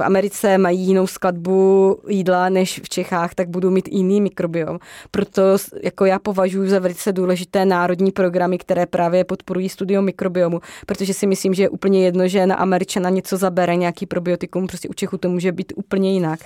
v Americe mají jinou skladbu jídla než v Čechách, tak budou mít jiný mikrobiom. Proto jako já považuji za velice důležité národní programy, které právě podporují studium mikrobiomu, protože si myslím, že je úplně jedno, že na Američana něco zabere, nějaký probiotikum, prostě u Čechu to může být úplně jinak.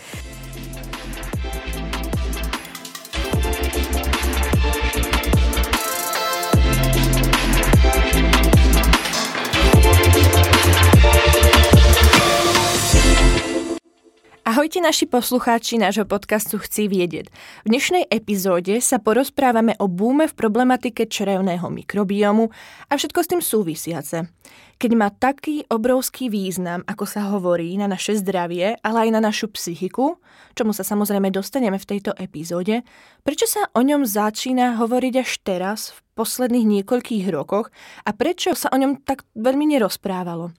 Ahojte naši poslucháči nášho podcastu Chci vědět. V dnešnej epizóde sa porozprávame o búme v problematike črevného mikrobiomu a všetko s tým súvisiace. Keď má taký obrovský význam, ako sa hovorí, na naše zdravie, ale aj na našu psychiku, čomu sa samozrejme dostaneme v tejto epizóde, prečo sa o ňom začína hovoriť až teraz, v posledných niekoľkých rokoch a prečo sa o ňom tak veľmi nerozprávalo?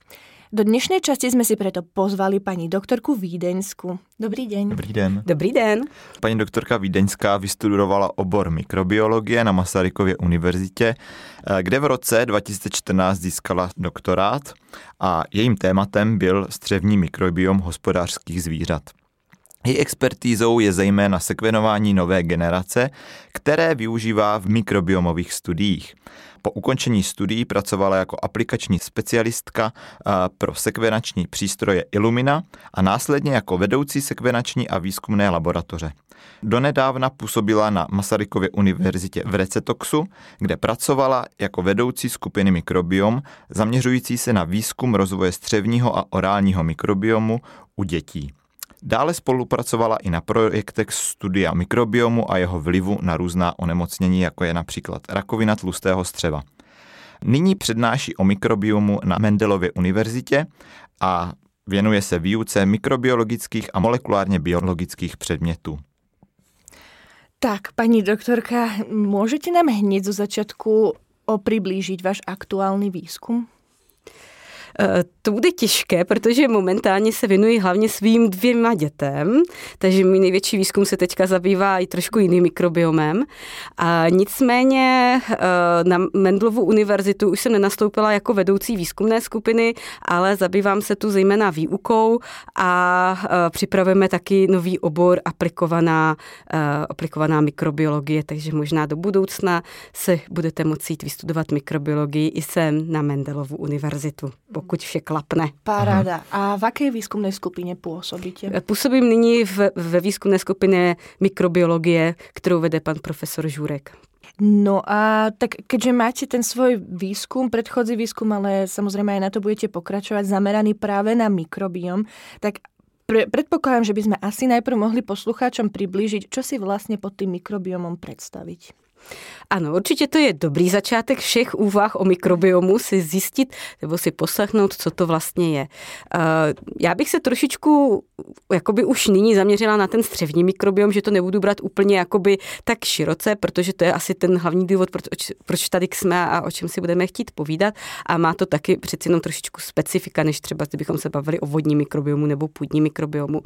Do dnešnej časti jsme si preto pozvali paní doktorku Vídeňsku. Dobrý den. Dobrý den. Dobrý den. Paní doktorka Vídeňská vystudovala obor mikrobiologie na Masarykově univerzitě, eh, kde v roce 2014 získala doktorát a jejím tématem byl střevní mikrobiom hospodářských zvířat. Její expertízou je zejména sekvenování nové generace, které využívá v mikrobiomových studiích. Po ukončení studií pracovala jako aplikační specialistka pro sekvenační přístroje Illumina a následně jako vedoucí sekvenační a výzkumné laboratoře. Donedávna působila na Masarykově univerzitě v Recetoxu, kde pracovala jako vedoucí skupiny mikrobiom, zaměřující se na výzkum rozvoje střevního a orálního mikrobiomu u dětí. Dále spolupracovala i na projektech studia mikrobiomu a jeho vlivu na různá onemocnění, jako je například rakovina tlustého střeva. Nyní přednáší o mikrobiomu na Mendelově univerzitě a věnuje se výuce mikrobiologických a molekulárně biologických předmětů. Tak, paní doktorka, můžete nám hned zo začátku opriblížiť váš aktuální výzkum? Eh, to bude těžké, protože momentálně se věnuji hlavně svým dvěma dětem, takže můj největší výzkum se teďka zabývá i trošku jiným mikrobiomem. A nicméně eh, na Mendlovu univerzitu už jsem nenastoupila jako vedoucí výzkumné skupiny, ale zabývám se tu zejména výukou a eh, připravujeme taky nový obor aplikovaná, aplikovaná mikrobiologie, takže možná do budoucna se budete moci vystudovat mikrobiologii i sem na Mendelovu univerzitu pokud vše klapne. Paráda. A v jaké výzkumné skupině působíte? Působím nyní v, ve výzkumné skupině mikrobiologie, kterou vede pan profesor Žurek. No a tak keďže máte ten svoj výskum, predchodzí výskum, ale samozrejme aj na to budete pokračovať, zameraný práve na mikrobiom, tak pre, predpokladám, že by sme asi najprv mohli poslucháčom priblížiť, čo si vlastne pod tým mikrobiomom predstaviť. Ano, určitě to je dobrý začátek všech úvah o mikrobiomu si zjistit nebo si poslechnout, co to vlastně je. Eh, já bych se trošičku jakoby už nyní zaměřila na ten střevní mikrobiom, že to nebudu brát úplně jakoby tak široce, protože to je asi ten hlavní důvod, proč, proč tady jsme a o čem si budeme chtít povídat. A má to taky přeci jenom trošičku specifika, než třeba kdybychom se bavili o vodní mikrobiomu nebo půdní mikrobiomu.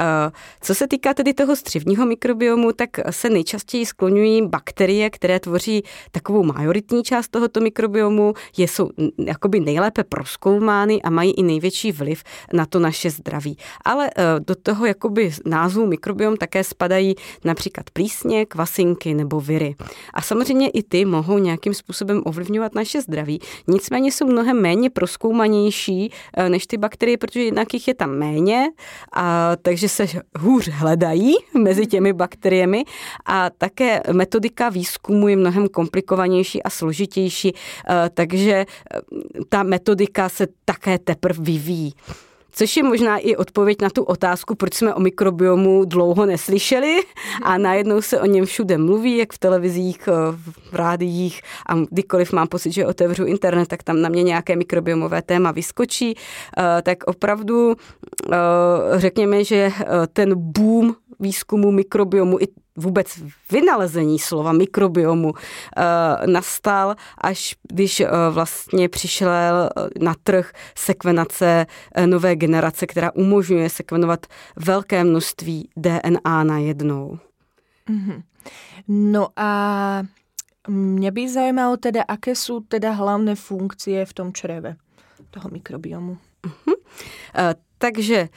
Eh, co se týká tedy toho střevního mikrobiomu, tak se nejčastěji skloňují bakterie, které tvoří takovou majoritní část tohoto mikrobiomu, je, jsou jakoby nejlépe proskoumány a mají i největší vliv na to naše zdraví. Ale eh, do toho jakoby názvu mikrobiom také spadají například plísně, kvasinky nebo viry. A samozřejmě i ty mohou nějakým způsobem ovlivňovat naše zdraví. Nicméně jsou mnohem méně proskoumanější eh, než ty bakterie, protože jednak jich je tam méně, a takže se hůř hledají mezi těmi bakteriemi a také metodika výzkumu je mnohem komplikovanější a složitější, eh, takže eh, ta metodika se také teprve vyvíjí. Což je možná i odpověď na tu otázku, proč jsme o mikrobiomu dlouho neslyšeli a najednou se o něm všude mluví, jak v televizích, eh, v rádiích a kdykoliv mám pocit, že otevřu internet, tak tam na mě nějaké mikrobiomové téma vyskočí. Tak opravdu řekněme, že ten boom výzkumu mikrobiomu i vůbec vynalezení slova mikrobiomu eh, nastal, až když eh, vlastně přišel eh, na trh sekvenace nové generace, která umožňuje sekvenovat velké množství DNA na jednou. Mm-hmm. No a mě by zajímalo teda, aké jsou teda hlavné funkcie v tom čreve toho mikrobiomu. Uh-huh. Takže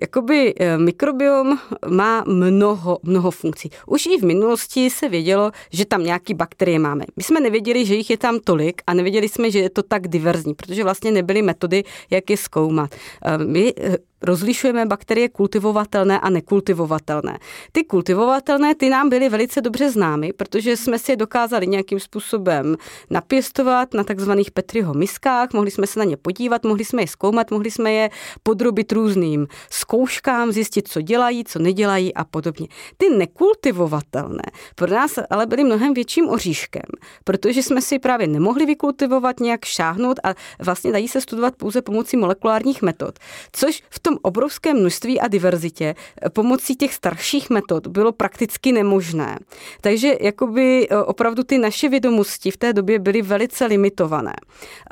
jakoby eh, mikrobiom má mnoho, mnoho funkcí. Už i v minulosti se vědělo, že tam nějaký bakterie máme. My jsme nevěděli, že jich je tam tolik a nevěděli jsme, že je to tak diverzní, protože vlastně nebyly metody, jak je zkoumat. Eh, my eh, rozlišujeme bakterie kultivovatelné a nekultivovatelné. Ty kultivovatelné, ty nám byly velice dobře známy, protože jsme si je dokázali nějakým způsobem napěstovat na takzvaných Petriho miskách, mohli jsme se na ně podívat, mohli jsme je zkoumat, mohli jsme je podrobit různým zkouškám, zjistit, co dělají, co nedělají a podobně. Ty nekultivovatelné pro nás ale byly mnohem větším oříškem, protože jsme si právě nemohli vykultivovat, nějak šáhnout a vlastně dají se studovat pouze pomocí molekulárních metod, což v tom obrovském množství a diverzitě eh, pomocí těch starších metod bylo prakticky nemožné. Takže jakoby eh, opravdu ty naše vědomosti v té době byly velice limitované.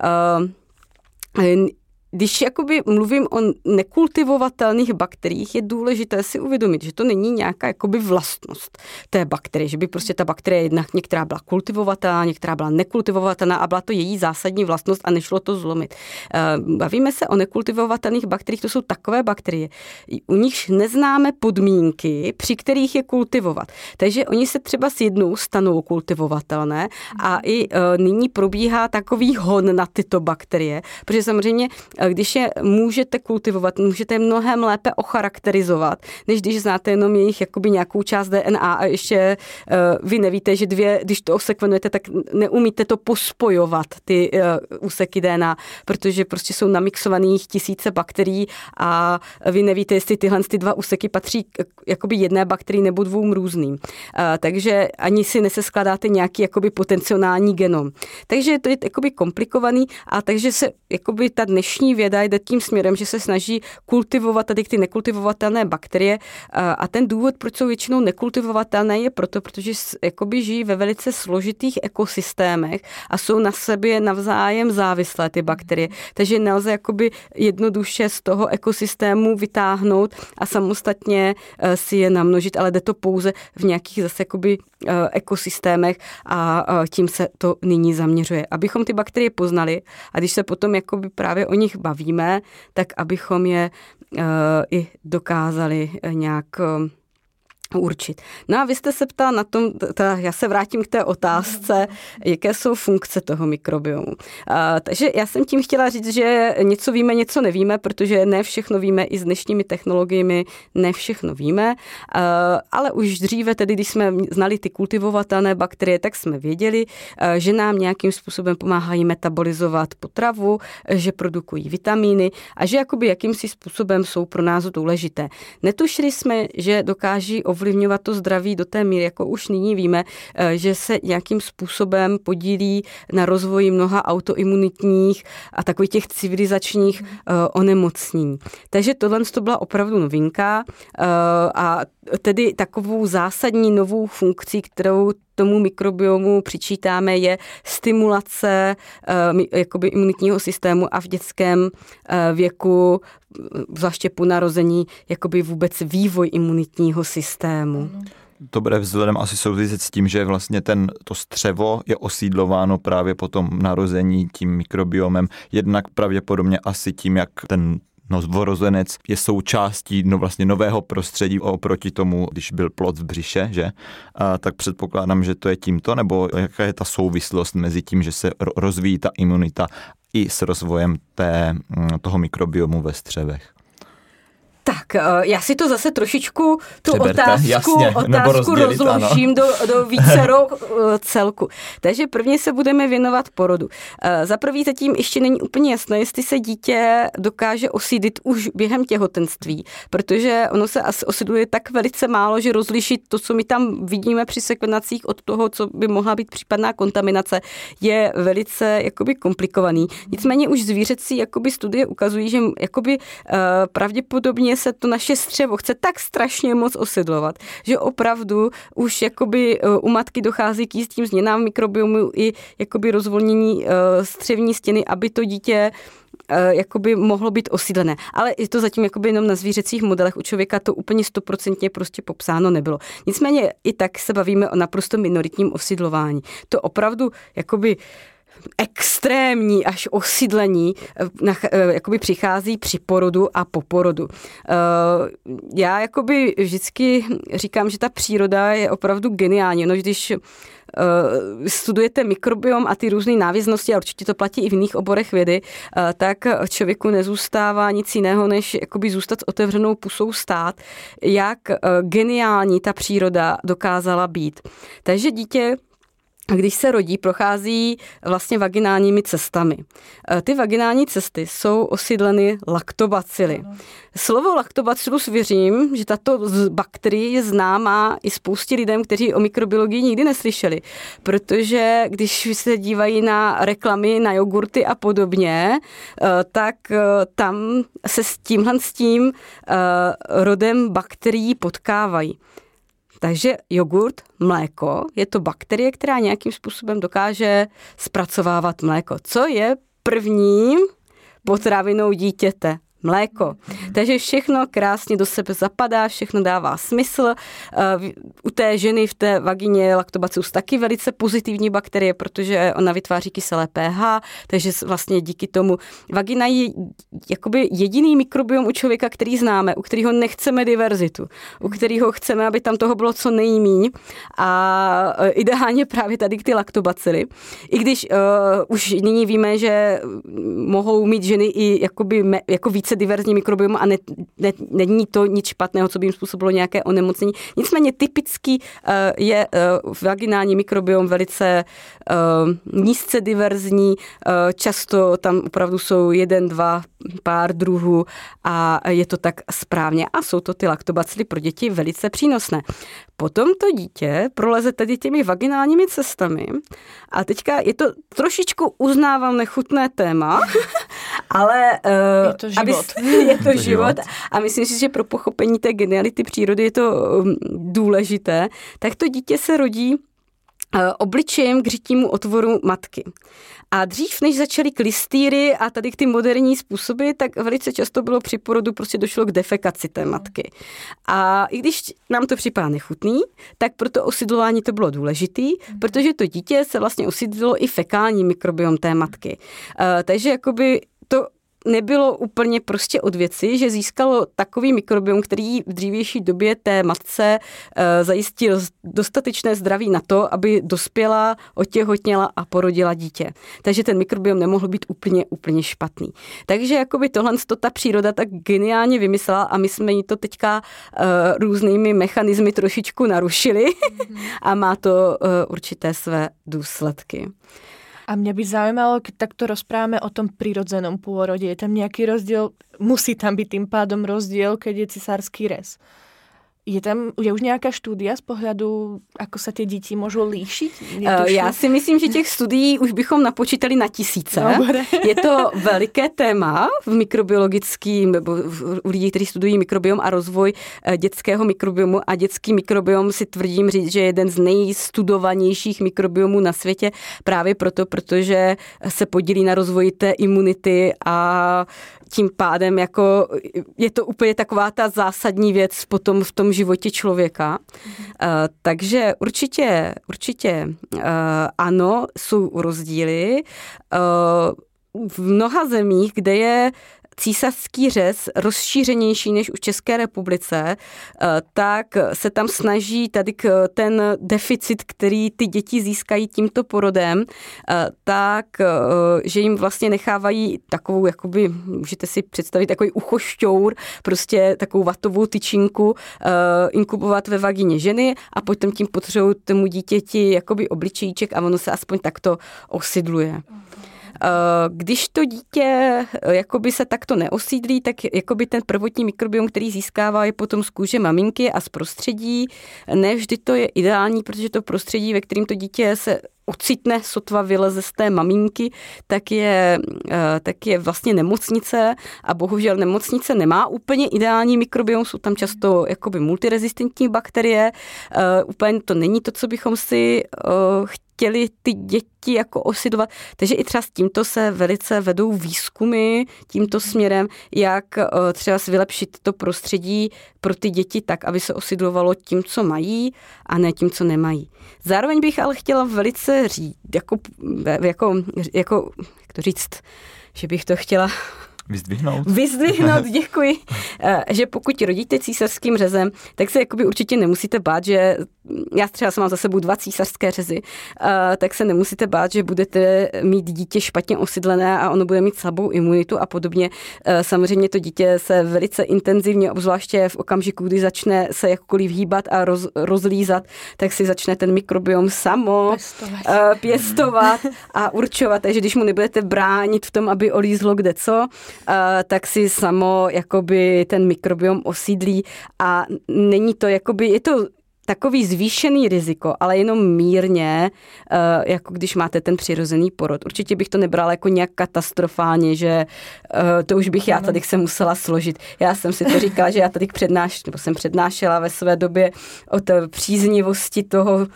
Uh, když jakoby mluvím o nekultivovatelných bakteriích, je důležité si uvědomit, že to není nějaká jakoby vlastnost té bakterie, že by prostě ta bakterie jedna, některá byla kultivovatelná, některá byla nekultivovatelná a byla to její zásadní vlastnost a nešlo to zlomit. Eh, bavíme se o nekultivovatelných bakteriích, to jsou takové bakterie, u nich neznáme podmínky, při kterých je kultivovat. Takže oni se třeba s jednou stanou kultivovatelné a i eh, nyní probíhá takový hon na tyto bakterie, protože samozřejmě když je můžete kultivovat, můžete je mnohem lépe ocharakterizovat, než když znáte jenom jejich jakoby nějakou část DNA a ještě uh, vy nevíte, že dvě, když to osekvenujete, tak neumíte to pospojovat, ty uh, úseky DNA, protože prostě jsou namixovaných tisíce bakterií a vy nevíte, jestli tyhle ty dva úseky patří k, jakoby jedné bakterii nebo dvou různým. Uh, takže ani si neseskládáte nějaký jakoby potenciální genom. Takže to je jakoby komplikovaný a takže se jakoby ta dnešní věda jde tím směrem, že se snaží kultivovat tady ty nekultivovatelné bakterie a ten důvod, proč jsou většinou nekultivovatelné, je proto, protože jakoby žijí ve velice složitých ekosystémech a jsou na sobě navzájem závislé ty bakterie. Takže nelze jakoby jednoduše z toho ekosystému vytáhnout a samostatně e, si je namnožit, ale jde to pouze v nějakých zase jakoby e, ekosystémech a tím se to nyní zaměřuje. Abychom ty bakterie poznali a když se potom jakoby právě o nich bavíme, tak abychom je uh, i dokázali eh, nějak uh, určit. No a vy jste se ptal na tom, ta, já se vrátím k té otázce, jaké jsou funkce toho mikrobiomu. A, takže já jsem tím chtěla říct, že něco víme, něco nevíme, protože ne všechno víme i s dnešními technologiemi, ne všechno víme, a, ale už dříve, tedy když jsme znali ty kultivovatelné bakterie, tak jsme věděli, a, že nám nějakým způsobem pomáhají metabolizovat potravu, že produkují vitamíny a že jakoby jakýmsi způsobem jsou pro nás důležité. Netušili jsme, že dokáží ovlivňovat to zdraví do té míry, jako už nyní víme, eh, že se nějakým způsobem podílí na rozvoji mnoha autoimunitních a takových těch civilizačních eh, onemocnění. Takže tohle to byla opravdu novinka eh, a tedy takovou zásadní novou funkcí, kterou tomu mikrobiomu přičítáme, je stimulace jakoby imunitního systému a v dětském věku zvláště po narození, jakoby vůbec vývoj imunitního systému. To bude vzhledem asi souviset s tím, že vlastně ten, to střevo je osídlováno právě po tom narození tím mikrobiomem, jednak pravděpodobně asi tím, jak ten novorozenec je součástí no vlastně nového prostředí oproti tomu, když byl plod v břiše, že? A tak předpokládám, že to je tímto, nebo jaká je ta souvislost mezi tím, že se rozvíjí ta imunita i s rozvojem té, mm, toho mikrobiomu ve střevech. Tak, eh, já si to zase trošičku, tu Přeberte, otázku, jasně, otázku rozložím do, do více eh, celku. Takže prvně se budeme věnovat porodu. Eh, za prvý zatím ještě není úplně jasné, jestli se dítě dokáže osídit už během těhotenství, protože ono se asi osidluje tak velice málo, že rozlišit to, co my tam vidíme při sekvenacích od toho, co by mohla být případná kontaminace, je velice jakoby komplikovaný. Nicméně už zvířecí jakoby studie ukazují, že jakoby pravděpodobně se to naše střevo chce tak strašně moc osidlovat, že opravdu už jakoby e, u matky dochází k jistým změnám mikrobiomu i jakoby rozvolnění e, střevní stěny, aby to dítě e, jakoby mohlo být osídlené. Ale je to zatím jakoby jenom na zvířecích modelech. U člověka to úplně stoprocentně prostě popsáno nebylo. Nicméně i tak se bavíme o naprosto minoritním osidlování. To opravdu jakoby extrémní až osídlení jakoby přichází při porodu a po porodu. Já jakoby vždycky říkám, že ta příroda je opravdu geniální. No, když Eh, studujete mikrobiom a ty různé návěznosti, a určitě to platí i v jiných oborech vědy, eh, tak člověku nezůstává nic jiného, než jakoby zůstat s otevřenou pusou stát, jak eh, geniální ta příroda dokázala být. Takže dítě když se rodí, prochází vlastně vaginálními cestami. Ty vaginální cesty jsou osídleny laktobacily. Slovo laktobacillus věřím, že tato bakterie je známá i spoustě lidem, kteří o mikrobiologii nikdy neslyšeli, protože když se dívají na reklamy, na jogurty a podobně, eh, tak eh, tam se s tímhle s tím rodem bakterií potkávají. Takže jogurt, mléko, je to bakterie, která nějakým způsobem dokáže zpracovávat mléko. Co je prvním potravinou dítěte? Mléko. Takže všechno krásně do sebe zapadá, všechno dává smysl. Eh, u té ženy v té vagině laktobacillus taky velice pozitivní bakterie, protože ona vytváří kyselé pH, takže vlastně díky tomu vagina je jakoby jediný mikrobiom u člověka, který známe, u kterého nechceme diverzitu, u kterého chceme, aby tam toho bylo co nejmíň a eh, ideálně právě tady ty laktobacily. I když uh, už nyní víme, že mohou mít ženy i jakoby me, jako více diverzní mikrobiom a ne, ne, není to nic špatného, co by jim způsobilo nějaké onemocnění. Nicméně typický uh, je uh, vaginální mikrobiom velice uh, nízce diverzní, uh, často tam opravdu jsou jeden, dva pár druhů a je to tak správně a jsou to ty laktobacily pro děti velice přínosné. Potom to dítě proleze tedy těmi vaginálními cestami a teďka je to trošičku uznávám nechutné téma, ale uh, je to život. Aby, je to život a myslím si, že pro pochopení té geniality přírody je to um, důležité, tak to dítě se rodí uh, obličejem k řitímu otvoru matky. A dřív, než začaly klistýry a tady ty moderní způsoby, tak velice často bylo při porodu prostě došlo k defekaci té matky. A i když nám to připadá nechutný, tak pro to osidlování to bylo důležitý, protože to dítě se vlastně osidlilo i fekální mikrobiom té matky. Uh, takže jakoby to nebylo úplně prostě od věci, že získalo takový mikrobiom, který v dřívější době té matce e, zajistil dostatečné zdraví na to, aby dospěla, otěhotněla a porodila dítě. Takže ten mikrobiom nemohl být úplně, úplně špatný. Takže jakoby tohle to ta příroda tak geniálně vymyslela a my jsme jí to teďka e, různými mechanismy trošičku narušili a má to e, určité své důsledky. A mňa by zaujímalo, keď takto rozprávame o tom prirodzenom pôrode, je tam nejaký rozdiel, musí tam byť tým pádom rozdiel, keď je cisársky rez. Je tam je už nějaká štúdia z pohledu, ako se ty děti můžou líšit? Uh, já si myslím, že těch studií už bychom napočítali na tisíce. Dobre. Je to veliké téma v mikrobiologickým, nebo u lidí, kteří studují mikrobiom a rozvoj eh, dětského mikrobiomu a dětský mikrobiom si tvrdím říct, že je jeden z nejstudovanějších mikrobiomů na světě právě proto, protože se podílí na rozvoji té imunity a tím pádem jako je to úplně taková ta zásadní věc potom v tom životě člověka. Uh, takže určitě, určitě uh, ano, jsou rozdíly. Uh, v mnoha zemích, kde je císařský řez rozšířenější než už České republice, eh, tak se tam snaží tady ten deficit, který ty děti získají tímto porodem, eh, tak, eh, že jim vlastně nechávají takovou, jakoby, můžete si představit, takový uchošťour, prostě takovou vatovou tyčinku inkubovat ve vagině ženy a potom tím potřebují tomu dítěti jakoby obličejček a ono se aspoň takto osidluje. Eh, když to dítě eh, jakoby se takto neosídlí, tak jakoby ten prvotní mikrobiom, který získává, je potom z kůže maminky a z prostředí. Nevždy to je ideální, protože to prostředí, ve kterém to dítě se ocitne, sotva vyleze z té maminky, tak je, eh, tak je vlastně nemocnice a bohužel nemocnice nemá úplně ideální mikrobiom, jsou tam často jakoby multirezistentní bakterie, úplně to není to, co bychom si chtěli ty děti jako osidovat. Takže i třeba s tímto se velice vedou výzkumy tímto směrem, jak eh, třeba vylepšit to prostředí pro ty děti tak, aby se osidlovalo tím, co mají a ne tím, co nemají. Zároveň bych ale chtěla velice říct, jako, jako, jako, jak to říct, že bych to chtěla Vyzdvihnout? Vyzdvihnout, děkuji. Eh, že pokud rodíte císařským řezem, tak se jakoby určitě nemusíte bát, že já třeba jsem mám za sebou dva císařské řezy, eh, tak se nemusíte bát, že budete mít dítě špatně osídlené a ono bude mít slabou imunitu a podobně. Eh, samozřejmě to dítě se velice intenzivně, obzvláště v okamžiku, kdy začne se jakkoliv hýbat a roz, rozlízat, tak si začne ten mikrobiom samo pěstovat, pěstovat a určovat. Takže když mu nebudete bránit v tom, aby olízlo kde co, tak si samo jakoby ten mikrobiom osídlí a není to jakoby, je to takový zvýšený riziko, ale jenom mírně, eh, jako když máte ten přirozený porod. Určitě bych to nebrala jako nějak katastrofálně, že eh, to už bych já tady se musela složit. Já jsem si to říkala, že já tady přednáš, nebo jsem přednášela ve své době o té příznivosti toho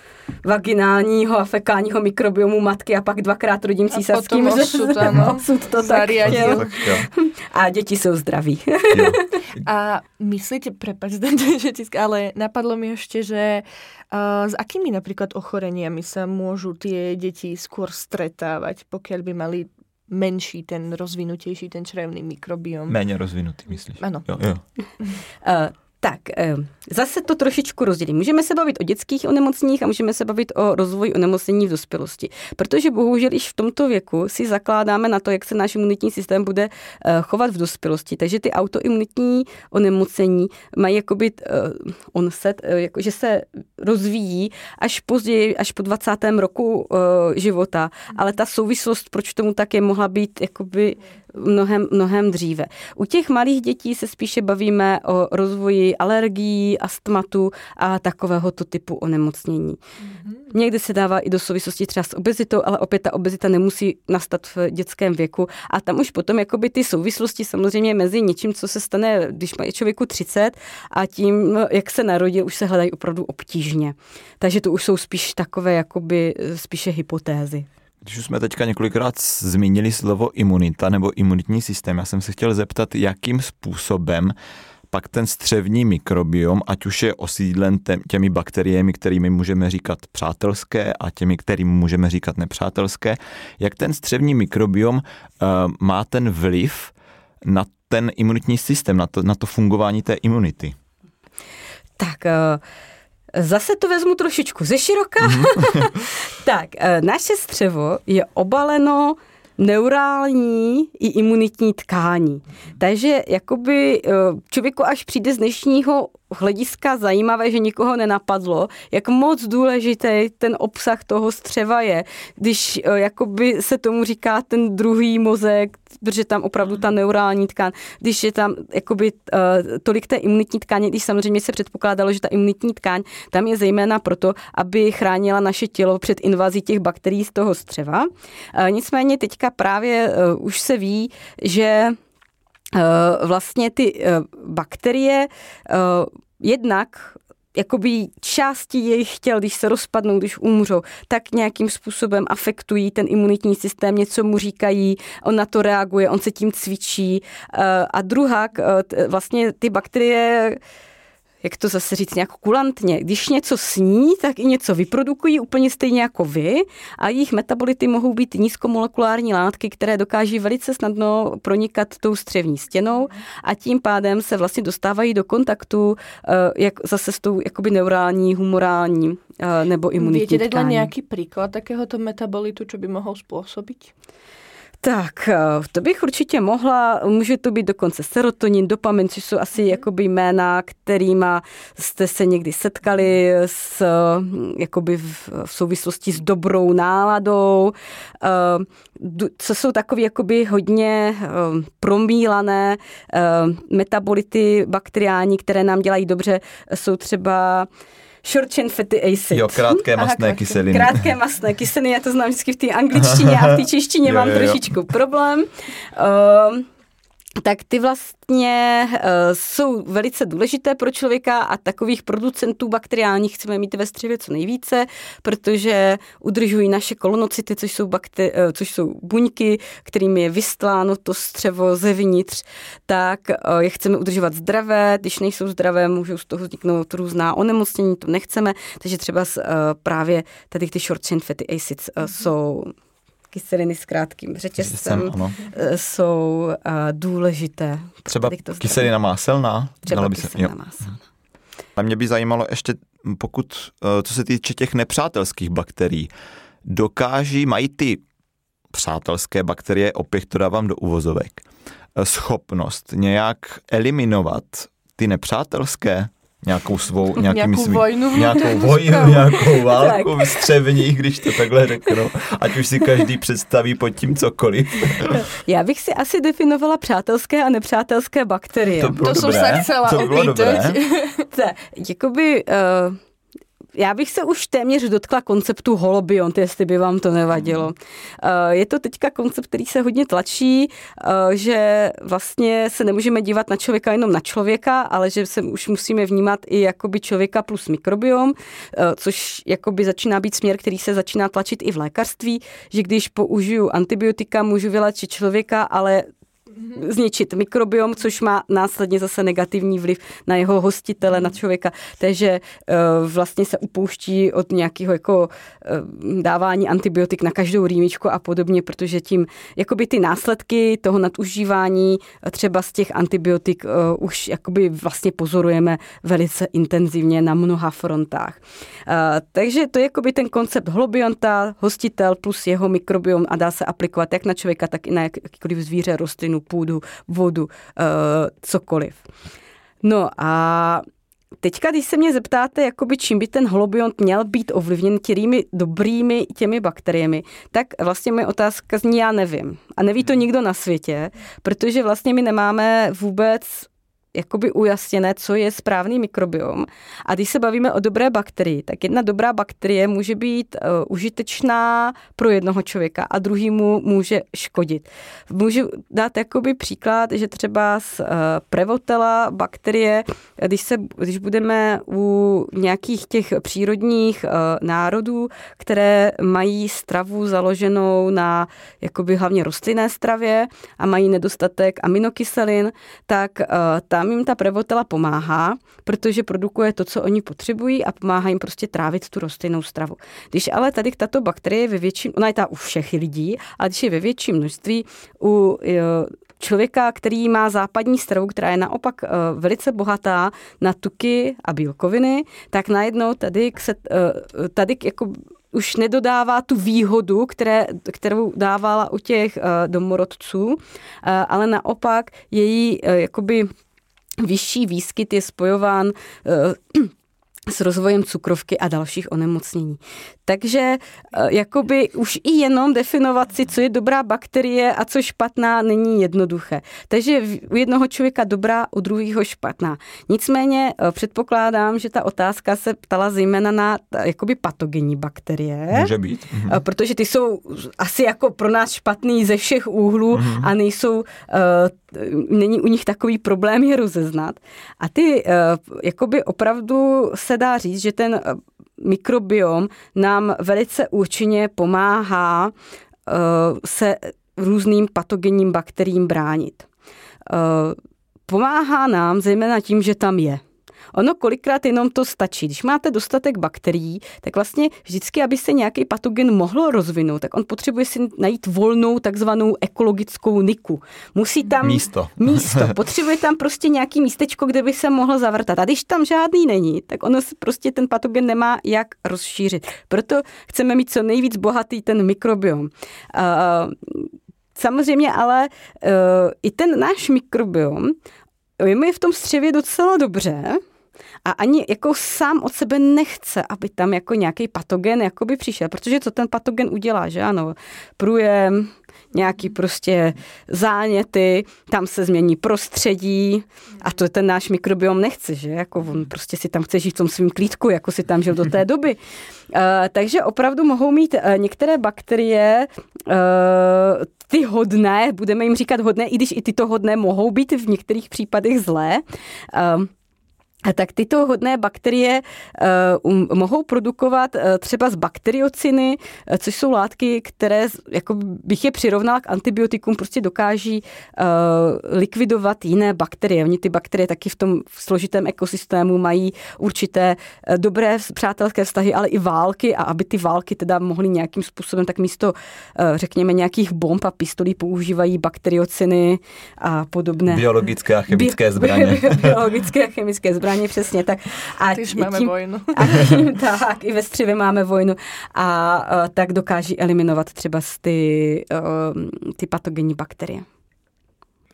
vaginálního a fekálního mikrobiomu matky a pak dvakrát rodím císařským a osud, ano. osud to tak. A děti jsou zdraví. a myslíte, prepáč, že ale napadlo mi ještě, že uh, s akými napríklad ochoreniami sa môžu tie deti skôr stretávať, pokiaľ by mali menší ten rozvinutejší ten črevný mikrobiom. Méně rozvinutý, myslíš? Ano. Jo, jo. Tak, eh, zase to trošičku rozdělím. Můžeme se bavit o dětských onemocněních a můžeme se bavit o rozvoji onemocnění v dospělosti. Protože bohužel již v tomto věku si zakládáme na to, jak se náš imunitní systém bude eh, chovat v dospělosti. Takže ty autoimunitní onemocnění mají jakoby uh, onset, uh, jakože se rozvíjí až později, až po 20. roku života. Ale ta souvislost, proč tomu tak je, mohla být jakoby mnohem, mnohem dříve. U těch malých dětí se spíše bavíme o rozvoji alergií, astmatu a takovéhoto typu onemocnění. Mm-hmm. Někdy se dává i do souvislosti třeba s obezitou, ale opět ta obezita nemusí nastat v dětském věku. A tam už potom jakoby ty souvislosti samozřejmě mezi něčím, co se stane, když má člověku 30 a tím, jak se narodil, už se hledají opravdu obtížně. Takže to už jsou spíš takové jakoby spíše hypotézy. Když už jsme teďka několikrát zmínili slovo imunita nebo imunitní systém, já jsem se chtěl zeptat, jakým způsobem pak ten střevní mikrobiom, ať už je osídlen těmi bakteriemi, kterými můžeme říkat přátelské a těmi, kterými můžeme říkat nepřátelské, jak ten střevní mikrobiom uh, má ten vliv na ten imunitní systém, na to, na to fungování té imunity? Tak uh Zase to vezmu trošičku ze široka. Mm-hmm. tak, eh, naše střevo je obaleno neurální i imunitní tkání. Takže jakoby eh, člověku až přijde z dnešního hlediska zajímavé, že nikoho nenapadlo, jak moc důležitý ten obsah toho střeva je, když eh, jakoby se tomu říká ten druhý mozek, protože tam opravdu ta neurální tkán, když je tam jakoby uh, tolik té imunitní tkáně, když samozřejmě se předpokládalo, že ta imunitní tkáň tam je zejména proto, aby chránila naše tělo před invazí těch bakterií z toho střeva. Uh, nicméně teďka právě už se ví, že vlastně ty bakterie jednak jakoby části jejich těl, když se rozpadnou, když umřou, tak nějakým způsobem afektují ten imunitní systém, něco mu říkají, on na to reaguje, on se tím cvičí. Eh, a druhá, eh, vlastně ty bakterie jak to zase říct, nějak kulantně. Když něco sní, tak i něco vyprodukují úplně stejně jako vy a jejich metabolity mohou být nízkomolekulární látky, které dokáží velice snadno pronikat tou střevní stěnou a tím pádem se vlastně dostávají do kontaktu eh, jak zase s tou jakoby neurální, humorální eh, nebo imunitní Viete dať nějaký příklad takéhoto metabolitu, co by mohl způsobit? Tak, eh, to bych určitě mohla. Může to být dokonce serotonin, dopamin, což jsou asi mhm. jakoby jména, kterýma jste se někdy setkali s, jakoby v, v souvislosti s dobrou náladou. Eh, co jsou takové jakoby hodně eh, promílané metabolity bakteriální, které nám dělají dobře, jsou třeba short chain fatty acid. Jo, krátké masné Aha, kyseliny. Krátké masné kyseliny, já to znám vždycky v té angličtině a v té češtině jo, mám jo, jo. trošičku problém. Uh, tak ty vlastně uh, jsou velice důležité pro člověka a takových producentů bakteriálních chceme mít ve střevě co nejvíce, protože udržují naše kolonocity, což jsou, bakter, uh, což jsou buňky, kterými je vystláno to střevo zevnitř, tak uh, je chceme udržovat zdravé, když nejsou zdravé, můžou z toho vzniknout různá onemocnění, to nechceme, takže třeba uh, právě tady ty short chain fatty acids uh, jsou kyseliny s krátkým řetězcem eh, jsou uh, důležité. Třeba kyselina máselná? Třeba by kyselina se, máselná. A mě by zajímalo ještě, pokud, uh, co se týče těch nepřátelských bakterií, dokáží, mají ty přátelské bakterie, opět to dávám do uvozovek, schopnost nějak eliminovat ty nepřátelské? Nějakou svou, nějakým nějakou svý, vojnu, nějakou vojnu, nějakou válku v střevních, když to takhle řeknu. Ať už si každý představí pod tím cokoliv. Já bych si asi definovala přátelské a nepřátelské bakterie. To, bylo to dobré. jsem se chcela to bylo dobré. jakoby, uh, já bych se už téměř dotkla konceptu holobiont, jestli by vám to nevadilo. Eh, je to teďka koncept, který se hodně tlačí, eh, že vlastně se nemůžeme dívat na člověka jenom na člověka, ale že se už musíme vnímat i jakoby člověka plus mikrobiom, eh, což jakoby začíná být směr, který se začíná tlačit i v lékařství, že když použiju antibiotika, můžu vylečit člověka, ale zničit mikrobiom, což má následně zase negativní vliv na jeho hostitele, na člověka. Takže eh, vlastně se upouští od nějakého jako eh, dávání antibiotik na každou rýmičku a podobně, protože tím jakoby ty následky toho nadužívání eh, třeba z těch antibiotik už jakoby vlastně pozorujeme velice intenzivně na mnoha frontách. Takže to je jakoby ten koncept holobionta, hostitel plus jeho mikrobiom a dá se aplikovat jak na člověka, tak i na jakýkoliv zvíře, rostlinu, půdu, vodu, uh, cokoliv. No a Teďka, když se mě zeptáte, jakoby čím by ten holobiont měl být ovlivněn těmi dobrými těmi bakteriemi, tak vlastně moje otázka zní, já nevím. A neví to nikdo na světě, protože vlastně my nemáme vůbec jakoby ujasněné, co je správný mikrobiom. A když se bavíme o dobré bakterii, tak jedna dobrá bakterie může být uh, užitečná pro jednoho člověka a druhýmu může škodit. Můžu dát jakoby příklad, že třeba z uh, prevotela bakterie, když, se, když budeme u nějakých těch přírodních uh, národů, které mají stravu založenou na jakoby hlavně rostlinné stravě a mají nedostatek aminokyselin, tak uh, ta tam jim ta prevotela pomáhá, protože produkuje to, co oni potřebují a pomáhá jim prostě trávit tu rostlinnou stravu. Když ale tady tato bakterie ve větším, ona je ta u všech lidí, ale když je ve větším množství u člověka, který má západní stravu, která je naopak uh, velice bohatá na tuky a bílkoviny, tak najednou tady, se, uh, tady jako už nedodává tu výhodu, které, kterou dávala u těch domorodců, ale naopak její jakoby vyšší výskyt je spojován uh, s rozvojem cukrovky a dalších onemocnění. Takže eh, jakoby už i jenom definovat si, co je dobrá bakterie a co špatná, není jednoduché. Takže u jednoho člověka dobrá, u druhého špatná. Nicméně eh, předpokládám, že ta otázka se ptala zejména na jakoby patogenní bakterie. Může být. Mhm. Protože ty jsou asi jako pro nás špatný ze všech úhlů mhm. a nejsou, není u nich takový problém je rozeznat. A ty jakoby opravdu se dá říct, že ten eh, mikrobiom nám velice účinně pomáhá eh, se různým patogenním bakteriím bránit. Eh, pomáhá nám zejména tím, že tam je. Ono kolikrát jenom to stačí. Když máte dostatek bakterií, tak vlastně vždycky, aby se nějaký patogen mohl rozvinout, tak on potřebuje si najít volnou takzvanou ekologickou niku. Musí tam... Místo. Místo. Potřebuje tam prostě nějaký místečko, kde by se mohl zavrtat. A když tam žádný není, tak ono prostě ten patogen nemá jak rozšířit. Proto chceme mít co nejvíc bohatý ten mikrobiom. Uh, Samozřejmě ale uh, i ten náš mikrobiom, je v tom střevě docela dobře, a ani jako sám od sebe nechce, aby tam jako nějaký patogen jakoby přišel, protože co ten patogen udělá, že ano, průjem, nějaký prostě záněty, tam se změní prostředí a to ten náš mikrobiom nechce, že? Jako on prostě si tam chce žít v tom svým klídku, jako si tam žil do té doby. Uh, takže opravdu mohou mít uh, některé bakterie uh, ty hodné, budeme jim říkat hodné, i když i tyto hodné mohou být v některých případech zlé. Tak tyto hodné bakterie uh, mohou produkovat uh, třeba z bakteriociny, uh, což jsou látky, které, jako bych je přirovnala k antibiotikům, prostě dokáží uh, likvidovat jiné bakterie. Oni ty bakterie taky v tom složitém ekosystému mají určité uh, dobré přátelské vztahy, ale i války a aby ty války teda mohly nějakým způsobem, tak místo, uh, řekněme, nějakých bomb a pistolí používají bakteriociny a podobné. Biologické a chemické zbraně. Biologické a chemické zbraně zbraně, přesně tak. A Tyž máme tím, vojnu. A tím, tak, i ve střivě máme vojnu. A uh, tak dokáží eliminovat třeba ty, uh, ty patogenní bakterie.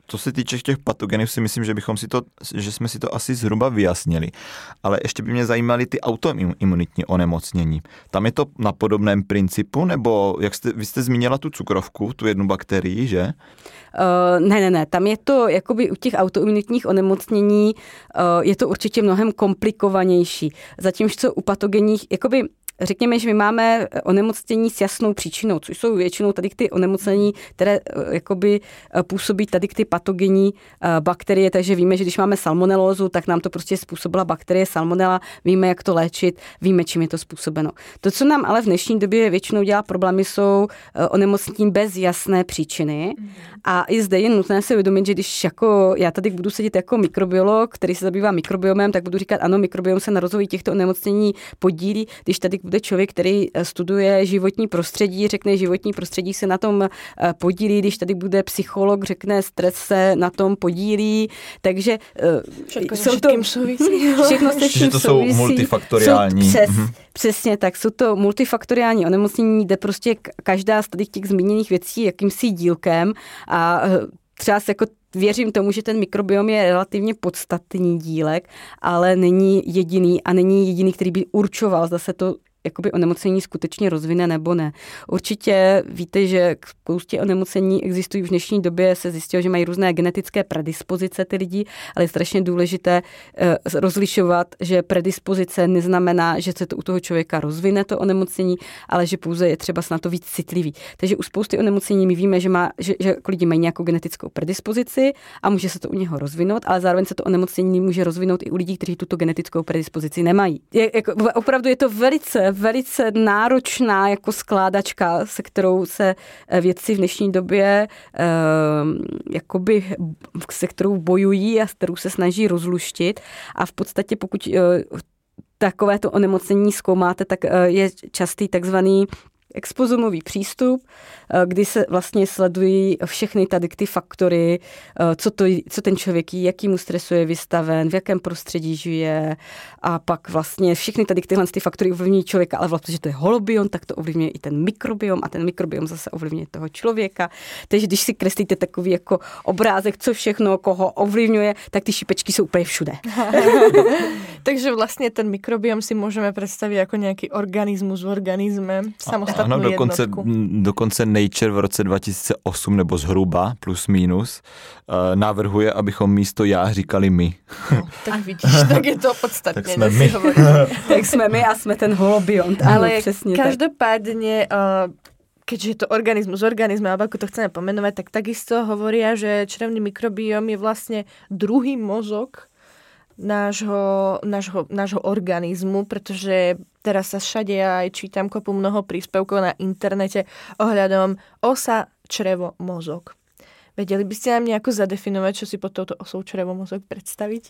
Co se týče těch patogenů, si myslím, že, bychom si to, že jsme si to asi zhruba vyjasnili. Ale ještě by mě zajímaly ty autoimunitní onemocnění. Tam je to na podobném principu, nebo jak jste, vy jste zmínila tu cukrovku, tu jednu bakterii, že? Uh, ne, ne, ne, tam je to jakoby u těch autoimunitních onemocnění uh, je to určitě mnohem komplikovanější. Zatímco u patogenních, jakoby řekněme, že my máme onemocnění s jasnou příčinou, což jsou většinou tady ty onemocnění, které eh, jakoby eh, působí tady ty patogenní eh, bakterie, takže víme, že když máme salmonelózu, tak nám to prostě způsobila bakterie salmonela, víme, jak to léčit, víme, čím je to způsobeno. To, co nám ale v dnešní době většinou dělá problémy, jsou onemocnění bez jasné příčiny a i zde je nutné si uvědomit, že když jako já tady budu sedět jako mikrobiolog, který se zabývá mikrobiomem, tak budu říkat, ano, mikrobiom se na rozvoji těchto onemocnění podílí. Když tady bude člověk, který eh, studuje životní prostředí, řekne, životní prostředí se na tom eh, podílí, když tady bude psycholog, řekne, stres se na tom podílí, takže eh, všechno jsou to, souvisí. všechno se vším to jsou multifaktoriální. Jsou přes, mhm. Přesně tak, jsou to multifaktoriální onemocnění, kde prostě každá z těch zmíněných věcí jakýmsi dílkem a třeba se jako věřím tomu, že ten mikrobiom je relativně podstatný dílek, ale není jediný a není jediný, který by určoval, zda se to jakoby onemocnění skutečně rozvine nebo ne. Určitě víte, že k spoustě onemocnění existují v dnešní době, se zjistilo, že mají různé genetické predispozice ty lidi, ale je strašně důležité eh, rozlišovat, že predispozice neznamená, že se to u toho člověka rozvine to onemocnění, ale že pouze je třeba na to víc citlivý. Takže u spousty onemocnění my víme, že, má, že, že lidi mají nějakou genetickou predispozici a může se to u něho rozvinout, ale zároveň se to onemocnění může rozvinout i u lidí, kteří tuto genetickou predispozici nemají. Je, jako, opravdu je to velice, velice náročná jako skládačka, se kterou se eh, vědci v dnešní době ehm, jakoby, se kterou bojují a s kterou se snaží rozluštit. A v podstatě pokud eh, takovéto onemocnění zkoumáte, tak eh, je častý takzvaný expozumový přístup, eh, kdy se vlastně sledují všechny tady ty faktory, eh, co, to, co ten člověk jí, jakýmu stresu je vystaven, v jakém prostředí žije a pak vlastně všechny tady tyhle ty faktory ovlivňují člověka, ale vlastně, že to je holobion, tak to ovlivňuje i ten mikrobiom a ten mikrobiom zase ovlivňuje toho člověka. Takže když si kreslíte takový jako obrázek, co všechno koho ovlivňuje, tak ty šipečky jsou úplně všude. Takže vlastně ten mikrobiom si můžeme představit jako nějaký organismus v organisme, samostatný ano, dokonce, jednotku. dokonce Nature v roce 2008 nebo zhruba, plus minus, uh, navrhuje, abychom místo já říkali my. No, tak vidíš, tak je to podstatně. tak jsme my. tak jsme my a jsme ten holobiont. Ale přesně každopádně uh, keďže je to organizmus, organizme, alebo ako to chceme pomenovať, tak takisto hovoria, že črevný mikrobiom je vlastne druhý mozog nášho, nášho, nášho organizmu, pretože teraz sa všade aj čítam kopu mnoho príspevkov na internete ohľadom osa, črevo, mozog. Věděli byste nám nějak zadefinovat, co si pod touto osou črevomozok představit?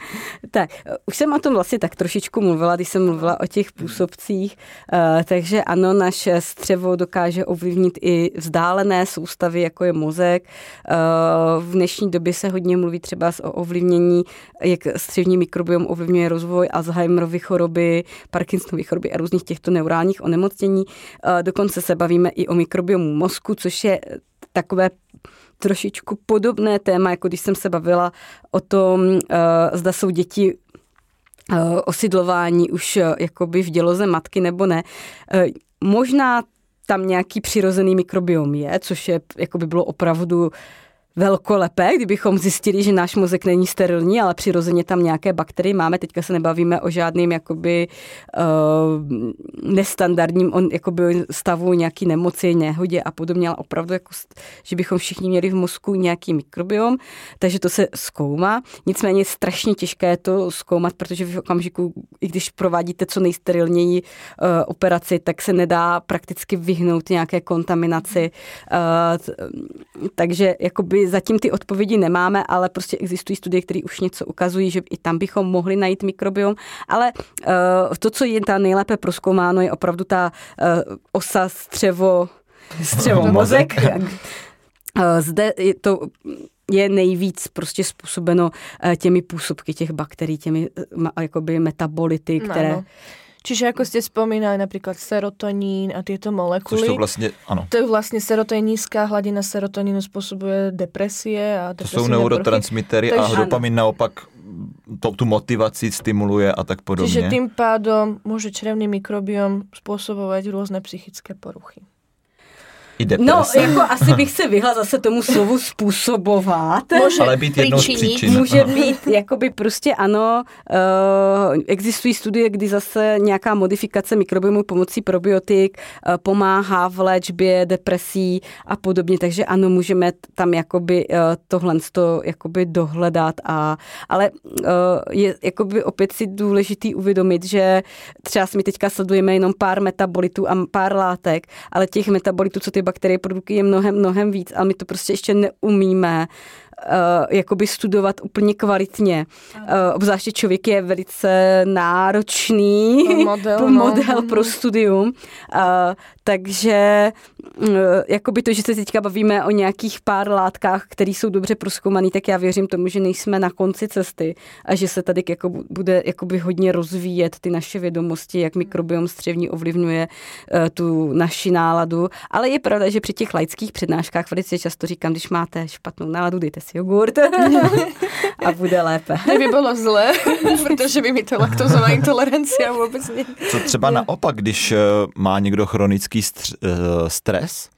tak, už jsem o tom vlastně tak trošičku mluvila, když jsem mluvila o těch působcích, uh, takže ano, naše střevo dokáže ovlivnit i vzdálené soustavy, jako je mozek. Uh, v dnešní době se hodně mluví třeba o ovlivnění, jak střevní mikrobiom ovlivňuje rozvoj Alzheimerovy choroby, Parkinsonovy choroby a různých těchto neurálních onemocnění. Uh, dokonce se bavíme i o mikrobiomu mozku, což je takové trošičku podobné téma, jako když jsem se bavila o tom, uh, zda jsou děti uh, osidlování už uh, jakoby v děloze matky nebo ne. Uh, možná tam nějaký přirozený mikrobiom je, což je, jako by bylo opravdu velkolepé, kdybychom zjistili, že náš mozek není sterilní, ale přirozeně tam nějaké bakterie máme. Teďka se nebavíme o žádným jakoby uh, nestandardním on, jakoby stavu nějaký nemoci, nehodě a podobně, ale opravdu jako, že bychom všichni měli v mozku nějaký mikrobiom, takže to se zkoumá. Nicméně je strašně těžké to zkoumat, protože v okamžiku, i když provádíte co nejsterilněji uh, operaci, tak se nedá prakticky vyhnout nějaké kontaminaci. Uh, takže jakoby zatím ty odpovědi nemáme, ale prostě existují studie, které už něco ukazují, že i tam bychom mohli najít mikrobiom, ale uh, to, co je ta nejlépe proskoumáno, je opravdu ta uh, osa střevo, střevo mozek. uh, zde je to je nejvíc prostě způsobeno těmi působky těch bakterií, těmi jakoby metabolity, no, které... No, no Čiže ako ste spomínali napríklad serotonín a tieto molekuly. Což to vlastne, áno. To je vlastne serotonín, nízká hladina serotonínu spôsobuje depresie. A to sú neurotransmitery a dopamin naopak to, tu motivaci stimuluje a tak podobne. Čiže tým pádom môže črevný mikrobiom spôsobovať rôzne psychické poruchy. I deprese. No, jako asi bych se vyhla zase tomu slovu způsobovat. Může Ale být jednou z příčin. Může být, jakoby prostě ano, uh, existují studie, kdy zase nějaká modifikace mikrobiomu pomocí probiotik uh, pomáhá v léčbě depresí a podobně, takže ano, můžeme tam jakoby uh, tohle to jakoby dohledat a, ale uh, je jakoby opět si důležitý uvědomit, že třeba my teďka sledujeme jenom pár metabolitů a pár látek, ale těch metabolitů, co ty bakterie produkují mnohem, mnohem víc, ale my to prostě ještě neumíme uh, jakoby studovat úplně kvalitně. Uh, obzvláště člověk je velice náročný model, pro, model no. pro studium. Uh, takže uh, jakoby to, že se teďka bavíme o nějakých pár látkách, které jsou dobře proskoumané, tak já věřím tomu, že nejsme na konci cesty a že se tady jako bude jakoby hodně rozvíjet ty naše vědomosti, jak mikrobiom střevní ovlivňuje uh, tu naši náladu. Ale je pravda, že při těch laických přednáškách velice často říkám, když máte špatnou náladu, dejte si jogurt a bude lépe. by bylo zlé, protože by mi to laktozová intolerancia vůbec ne. Co třeba naopak, když eh, má někdo chronický eh, stres,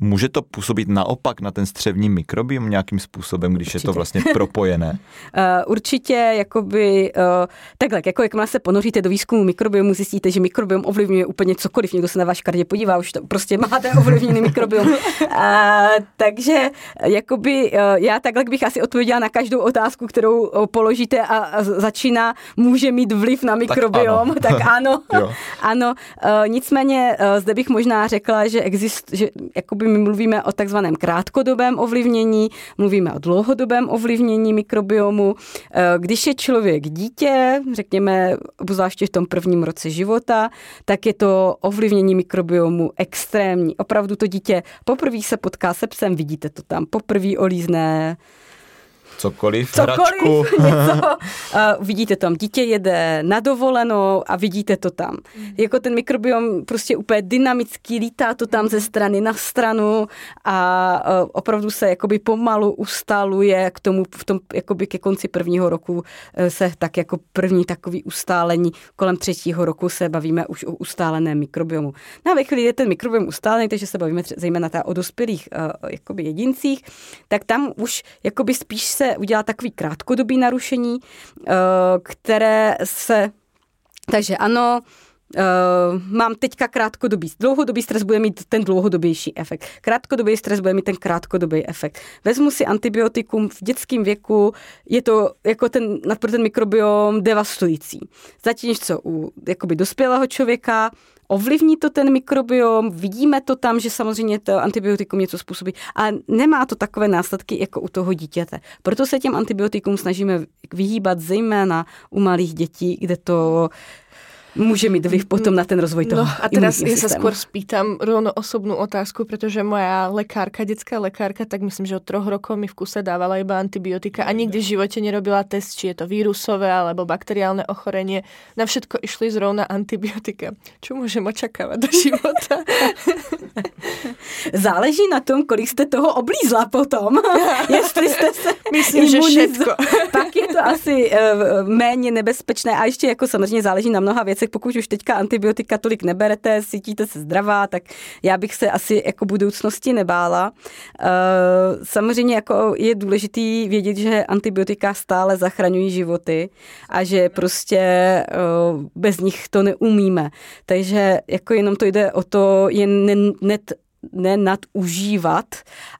Může to působit naopak na ten střevní mikrobiom nějakým způsobem, když Určitě. je to vlastně propojené? uh, určitě, jakoby, uh, takhle, jako jakmile se ponoříte do výzkumu mikrobiomu, zjistíte, že mikrobiom ovlivňuje úplně cokoliv. Někdo se na váš kardě podívá, už to prostě máte ovlivněný mikrobiom. Uh, takže, jakoby, uh, já takhle bych asi odpověděla na každou otázku, kterou položíte a, a začíná, může mít vliv na mikrobiom. Tak ano, tak ano. ano. Uh, nicméně, uh, zde bych možná řekla, že exist, že jakoby my mluvíme o takzvaném krátkodobém ovlivnění, mluvíme o dlouhodobém ovlivnění mikrobiomu. Eh, když je člověk dítě, řekněme obzvláště v tom prvním roce života, tak je to ovlivnění mikrobiomu extrémní. Opravdu to dítě poprvé se potká se psem, vidíte to tam, poprvé olízne cokoliv, cokoliv hračku. něco. Uh, vidíte tam, dítě jede na dovolenou a vidíte to tam. Mm. Jako ten mikrobiom prostě úplně dynamický, lítá to tam ze strany na stranu a uh, opravdu se jakoby pomalu ustaluje k tomu, v tom jakoby ke konci prvního roku uh, se tak jako první takový ustálení, kolem třetího roku se bavíme už o ustáleném mikrobiomu. No a ve chvíli je ten mikrobiom ustálený, takže se bavíme zejména o dospělých uh, jakoby jedincích, tak tam už jakoby spíš se se udělá takový krátkodobý narušení, eh, které se... Takže ano, Uh, mám teďka krátkodobý, dlouhodobý stres bude mít ten dlouhodobější efekt. Krátkodobý stres bude mít ten krátkodobý efekt. Vezmu si antibiotikum v dětském věku, je to jako ten, pro ten mikrobiom devastující. Zatímco u jakoby dospělého člověka ovlivní to ten mikrobiom, vidíme to tam, že samozřejmě to antibiotikum něco způsobí, a nemá to takové následky jako u toho dítěte. Proto se těm antibiotikům snažíme vyhýbat zejména u malých dětí, kde to může mít vliv potom na ten rozvoj toho No a teraz ja sa skôr spýtam rovno osobnú otázku, pretože moja lekárka, detská lekárka, tak myslím, že od troch rokov mi v kuse dávala iba antibiotika a nikdy v živote nerobila test, či je to vírusové alebo bakteriálne ochorenie. Na všetko išli zrovna antibiotika. Čo môžem očakávať do života? Záleží na tom, kolik jste toho oblízla potom. Jestli jste se Myslím, že všetko. Pak je to asi uh, méně nebezpečné a ještě jako samozřejmě záleží na mnoha věcech tak pokud už teďka antibiotika tolik neberete, cítíte se zdravá, tak já bych se asi jako budoucnosti nebála. Eh, samozřejmě jako je důležitý vědět, že antibiotika stále zachraňují životy a že prostě eh, bez nich to neumíme. Takže jako jenom to jde o to jen net ne nadužívat,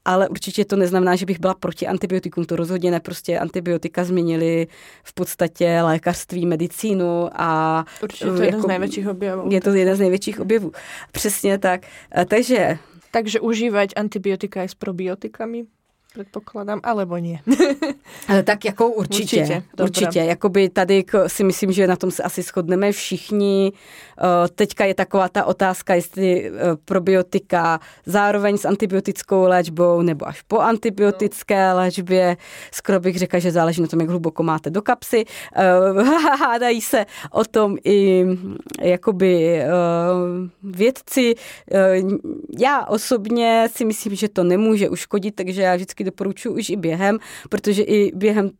ale určitě to neznamená, že bych byla proti antibiotikům. To rozhodně ne, prostě antibiotika změnili v podstatě lékařství, medicínu a... Určitě to je jako, jeden z jako největších objevů. Je to jeden z největších objevů. Přesně tak. Takže... Takže užívat antibiotika i s probiotikami? Předpokládám, alebo nie. tak jako určitě, určitě. určitě. Jakoby tady si myslím, že na tom se asi shodneme všichni. Eh, teďka je taková ta otázka, jestli eh, probiotika zároveň s antibiotickou léčbou nebo až po antibiotické léčbě. Skoro bych řekla, že záleží na tom, jak hluboko máte do kapsy. Eh, hádají se o tom i jakoby vědci. Já osobně si myslím, že to nemůže uškodit, takže já vždycky doporučuji už i během, protože i během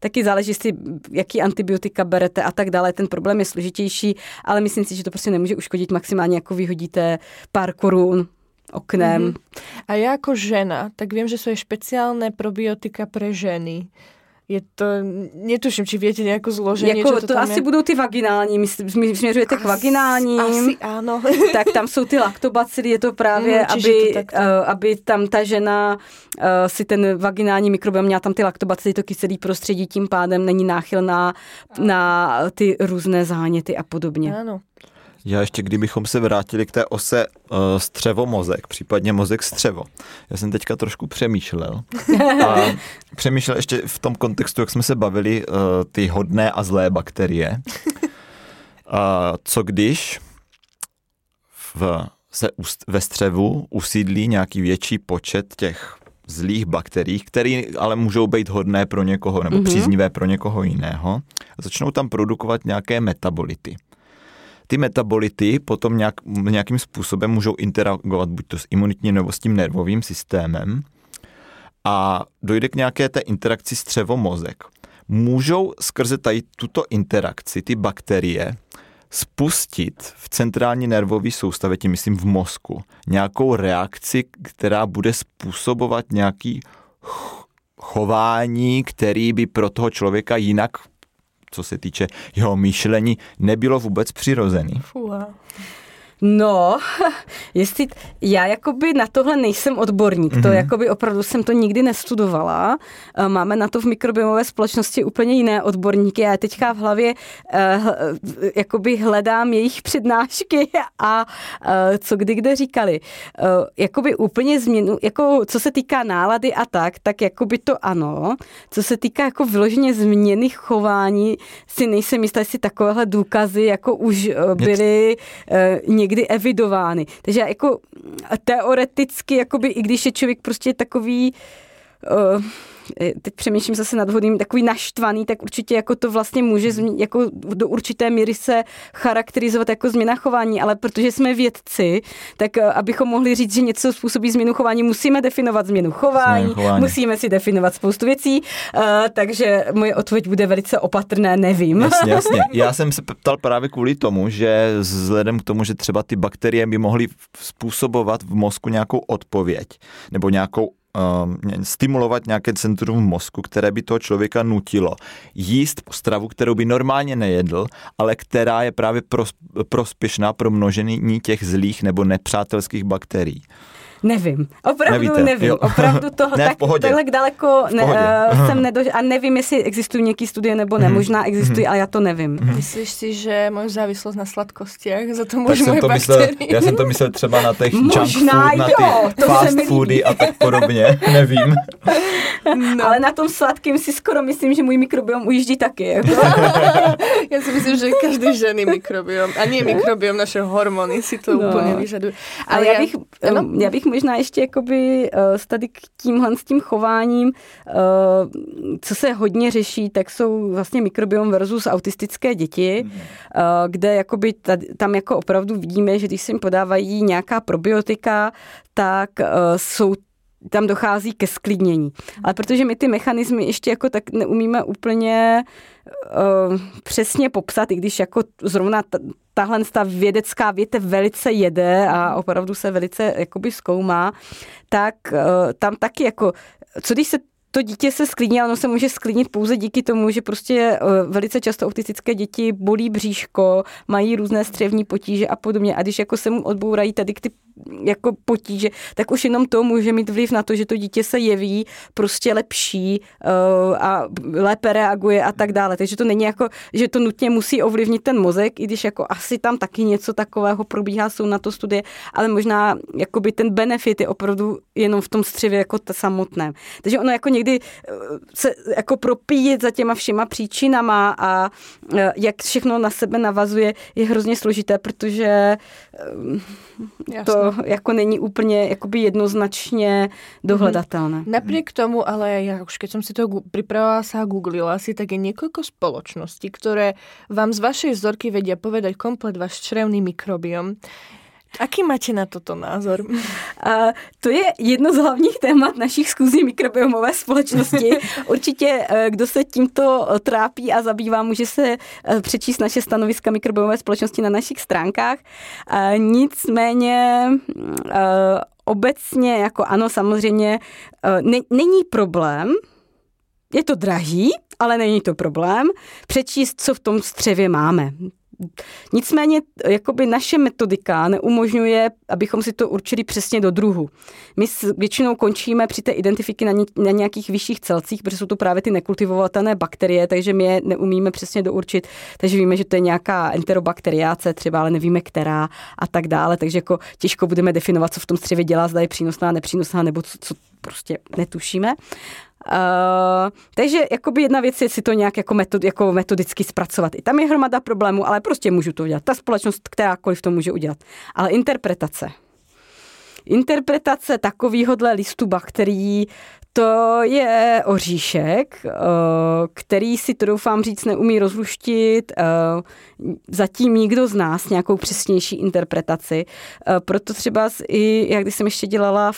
taky záleží, jestli jaký antibiotika berete a tak dále. Ten problém je složitější, ale myslím si, že to prostě nemůže uškodit maximálně, jako vyhodíte pár korun oknem. Mm-hmm. A já jako žena, tak vím, že jsou speciální probiotika pro ženy je to, netuším, či viete nejakú zloženie, jako, to, to asi je? budou ty vaginální, my, my směřujete k vaginálním. Asi áno. tak tam jsou ty laktobacily, je to právě, mm, aby, to uh, aby tam ta žena uh, si ten vaginální mikrobiom měla tam ty laktobacily, to kyselý prostředí, tím pádem není náchylná na ty různé záněty a podobně. Ano. Já ještě, kdybychom se vrátili k té ose uh, střevo-mozek, případně mozek-střevo. Já jsem teďka trošku přemýšlel. A přemýšlel ještě v tom kontextu, jak jsme se bavili, uh, ty hodné a zlé bakterie. A co když v, se ve střevu usídlí nějaký větší počet těch zlých bakterií, které ale můžou být hodné pro někoho nebo mm-hmm. příznivé pro někoho jiného. A začnou tam produkovat nějaké metabolity ty metabolity potom nějak, nějakým způsobem můžou interagovat buď to s imunitním nebo s tím nervovým systémem a dojde k nějaké té interakci střevo-mozek. Můžou skrze tady tuto interakci ty bakterie spustit v centrální nervové soustavě, tím myslím v mozku, nějakou reakci, která bude způsobovat nějaký chování, který by pro toho člověka jinak co se týče jeho myšlení, nebylo vůbec přirozený. Fuha. No, jestli já jakoby na tohle nejsem odborník, mm-hmm. to mhm. jakoby opravdu jsem to nikdy nestudovala. Eh, máme na to v mikrobiomové společnosti úplně jiné odborníky. Já teďka v hlavě uh, jakoby hledám jejich přednášky a uh, co kdy kde říkali. Uh, jakoby úplně změnu, jako co se týká nálady a tak, tak jakoby to ano. Co se týká jako vyloženě změny chování, si nejsem jistá, jestli takovéhle důkazy jako už byly uh, někdy evidovány. Takže jako teoreticky, jakoby, i když je člověk prostě takový uh, teď přemýšlím zase nad vhodným, takový naštvaný, tak určitě jako to vlastně může změ, jako do určité míry se charakterizovat jako změna chování, ale protože jsme vědci, tak eh, abychom mohli říct, že něco způsobí změnu chování, musíme definovat změnu chování, změnu chování. musíme si definovat spoustu věcí, uh, takže moje odpověď bude velice opatrné, nevím. Jasně, jasně. Já jsem se ptal právě kvůli tomu, že vzhledem k tomu, že třeba ty bakterie by mohly způsobovat v mozku nějakou odpověď nebo nějakou stimulovat nějaké centrum v mozku, které by toho člověka nutilo jíst stravu, kterou by normálně nejedl, ale která je právě prospěšná pro množení těch zlých nebo nepřátelských bakterií. Nevím, opravdu Nevíte, nevím. Jo. Opravdu toho ne, tak, takhle daleko ne, uh, jsem nedož... A nevím, jestli existují nějaké studie nebo ne. Mm. Možná existují, mm. ale já to nevím. Mm. Myslíš si, že můj závislost na sladkostiach za to můžu moje to myslel, Já jsem to myslel třeba na těch junk food, na ty fast foody a tak podobně. nevím. No. Ale na tom sladkém si skoro myslím, že můj mikrobiom ujíždí taky. Jako. já si myslím, že každý ženy mikrobiom, a nie mikrobiom, naše hormony si to no. úplně vyžadují. Ale, ale já, bych, já, já bych možná ještě jakoby uh, tady k tímhle s tím chováním, uh, co se hodně řeší, tak jsou vlastně mikrobiom versus autistické děti, mm. uh, kde jakoby tady, tam jako opravdu vidíme, že když se jim podávají nějaká probiotika, tak jsou tam dochází ke sklidnění. Ale protože my ty mechanismy ještě jako tak neumíme úplně uh, přesně popsat, i když jako zrovna t- tahle ta vědecká větev velice jede a opravdu se velice jakoby zkoumá, tak uh, tam taky jako, co když se to dítě se sklidní, ale ono se může sklidnit pouze díky tomu, že prostě eh, velice často autistické děti bolí bříško, mají různé střevní potíže a podobně. A když jako se mu odbourají tady ty jako potíže, tak už jenom to může mít vliv na to, že to dítě se jeví prostě lepší uh, a lépe reaguje a tak dále. Takže to není jako, že to nutně musí ovlivnit ten mozek, i když jako asi tam taky něco takového probíhá, jsou na to studie, ale možná jakoby ten benefit je opravdu jenom v tom střevě jako ta samotné. Takže ono jako někdy eh, se jako propíjet za těma všema příčinama a eh, jak všechno na sebe navazuje, je hrozně složité, protože to jako není úplně jakoby jednoznačně dohledatelné. Mm-hmm. Napriek tomu, ale ja už keď som si to pripravovala sa a googlila si, tak je niekoľko spoločností, ktoré vám z vašej vzorky vedia povedať komplet váš črevný mikrobiom. Aký máte na toto názor? A to je jedno z hlavních témat našich zkuzí mikrobiomové společnosti. Určitě, eh, kdo se tímto trápí a zabývá, může se eh, přečíst naše stanoviska mikrobiomové společnosti na našich stránkách. Nicméně eh, obecně, jako ano, samozřejmě, není problém, je to drahý, ale není to problém, přečíst, co v tom střevě máme. Nicméně jakoby naše metodika neumožňuje, abychom si to určili přesně do druhu. My většinou končíme při té identifiky na, ně, na nějakých vyšších celcích, protože jsou to právě ty nekultivovatelné bakterie, takže my je neumíme přesně dourčit, takže víme, že to je nějaká enterobakteriáce třeba, ale nevíme která a tak dále, takže jako těžko budeme definovat, co v tom střevě dělá, zda je přínosná, nepřínosná, nebo co, co prostě netušíme. Uh, takže jakoby jedna věc je si to nějak jako, metod, jako metodicky zpracovat. I tam je hromada problémů, ale prostě můžu to udělat. Ta společnost kterákoliv to může udělat. Ale interpretace. Interpretace takovýhodle listu bakterií, to je oříšek, eh, který si to doufám říct neumí rozluštit eh, zatím nikdo z nás nějakou přesnější interpretaci. Eh, proto třeba i, jak když jsem ještě dělala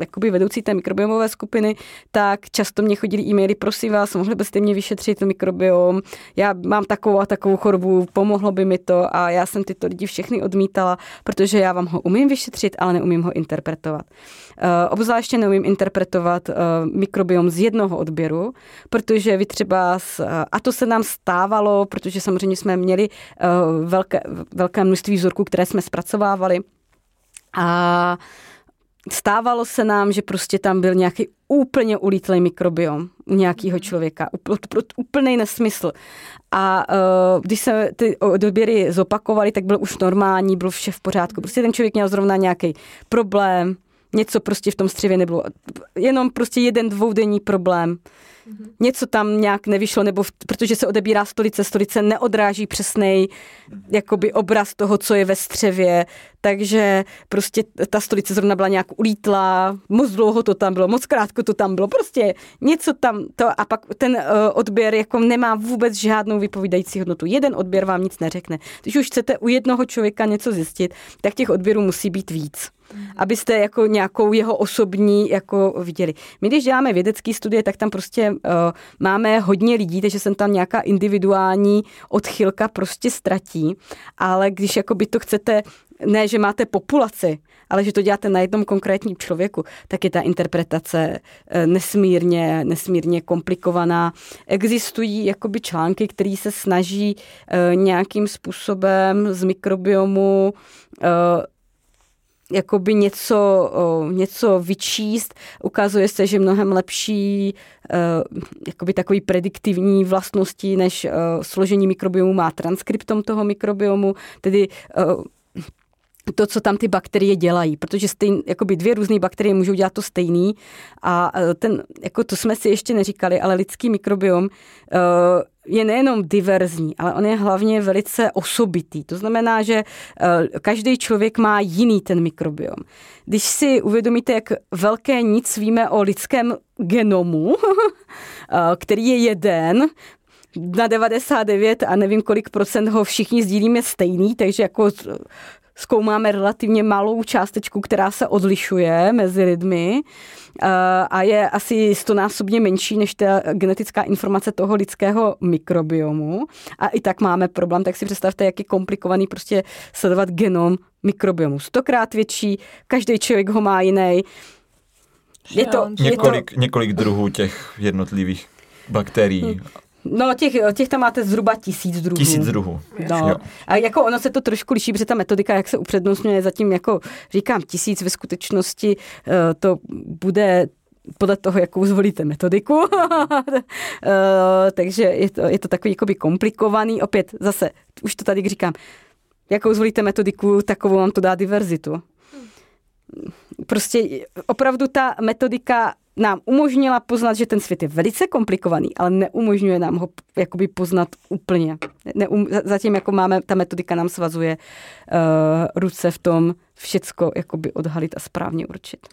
jakoby vedoucí té mikrobiomové skupiny, tak často mě chodili e-maily, prosím vás, mohli byste mě vyšetřit mikrobiom, já mám takovou a takovou chorobu, pomohlo by mi to a já jsem tyto lidi všechny odmítala, protože já vám ho umím vyšetřit, ale neumím ho interpretovat. Obzvláště neumím interpretovat mikrobiom z jednoho odběru, protože vy třeba, a to se nám stávalo, protože samozřejmě jsme měli eh, velké, velké množství vzorků, které jsme zpracovávali a stávalo se nám, že prostě tam byl nějaký úplně ulítlý mikrobiom u nějakého člověka. Úplný nesmysl. A uh, když se ty odběry zopakovaly, tak byl už normální, byl vše v pořádku. Prostě ten člověk měl zrovna nějaký problém, něco prostě v tom střevě nebylo. Jenom prostě jeden dvoudenní problém. Mm-hmm. Něco tam nějak nevyšlo, nebo v, protože se odebírá stolice, stolice neodráží přesný jakoby obraz toho, co je ve střevě, takže prostě ta stolice zrovna byla nějak ulítla, moc dlouho to tam bylo, moc krátko to tam bylo, prostě něco tam to a pak ten uh, odběr jako nemá vůbec žádnou vypovídající hodnotu. Jeden odběr vám nic neřekne. Když už chcete u jednoho člověka něco zjistit, tak těch odběrů musí být víc abyste jako nějakou jeho osobní jako viděli. My když děláme vědecké studie, tak tam prostě uh, máme hodně lidí, takže jsem tam nějaká individuální odchylka prostě ztratí, ale když jako by to chcete ne, že máte populaci, ale že to děláte na jednom konkrétním člověku, tak je ta interpretace eh, nesmírně, nesmírně komplikovaná. Existují jakoby články, které se snaží eh, nějakým způsobem z mikrobiomu jakoby něco, něco vyčíst. Ukazuje se, že mnohem lepší jakoby takový prediktivní vlastnosti než složení mikrobiomu má transkriptom toho mikrobiomu, tedy to, co tam ty bakterie dělají, protože stejn, jakoby dvě různé bakterie můžou dělat to stejný a ten, jako to jsme si ještě neříkali, ale lidský mikrobiom je nejenom diverzní, ale on je hlavně velice osobitý. To znamená, že každý člověk má jiný ten mikrobiom. Když si uvědomíte, jak velké nic víme o lidském genomu, který je jeden, na 99 a nevím kolik procent ho všichni sdílíme stejný, takže jako zkoumáme relativně malou částečku, která se odlišuje mezi lidmi eh, a je asi stonásobně menší než ta genetická informace toho lidského mikrobiomu. A i tak máme problém, tak si představte, jak je komplikovaný prostě sledovat genom mikrobiomu. Stokrát větší, každý člověk ho má jiný. Je to, několik, je to... několik druhů těch jednotlivých bakterií. No, těch, těch tam máte zhruba tisíc druhů. Tisíc druhů. No. Jo. A jako ono se to trošku liší, protože ta metodika, jak se upřednostňuje, zatím jako říkám tisíc, ve skutečnosti uh, to bude podle toho, jakou zvolíte metodiku. uh, takže je to, je to takový jakoby komplikovaný. Opět zase, už to tady říkám, jakou zvolíte metodiku, takovou vám to dá diverzitu. Prostě opravdu ta metodika nám umožnila poznat, že ten svět je velice komplikovaný, ale neumožňuje nám ho jakoby poznat úplně. Neum, zatím jako máme, ta metodika nám svazuje uh, ruce v tom všecko jakoby odhalit a správně určit.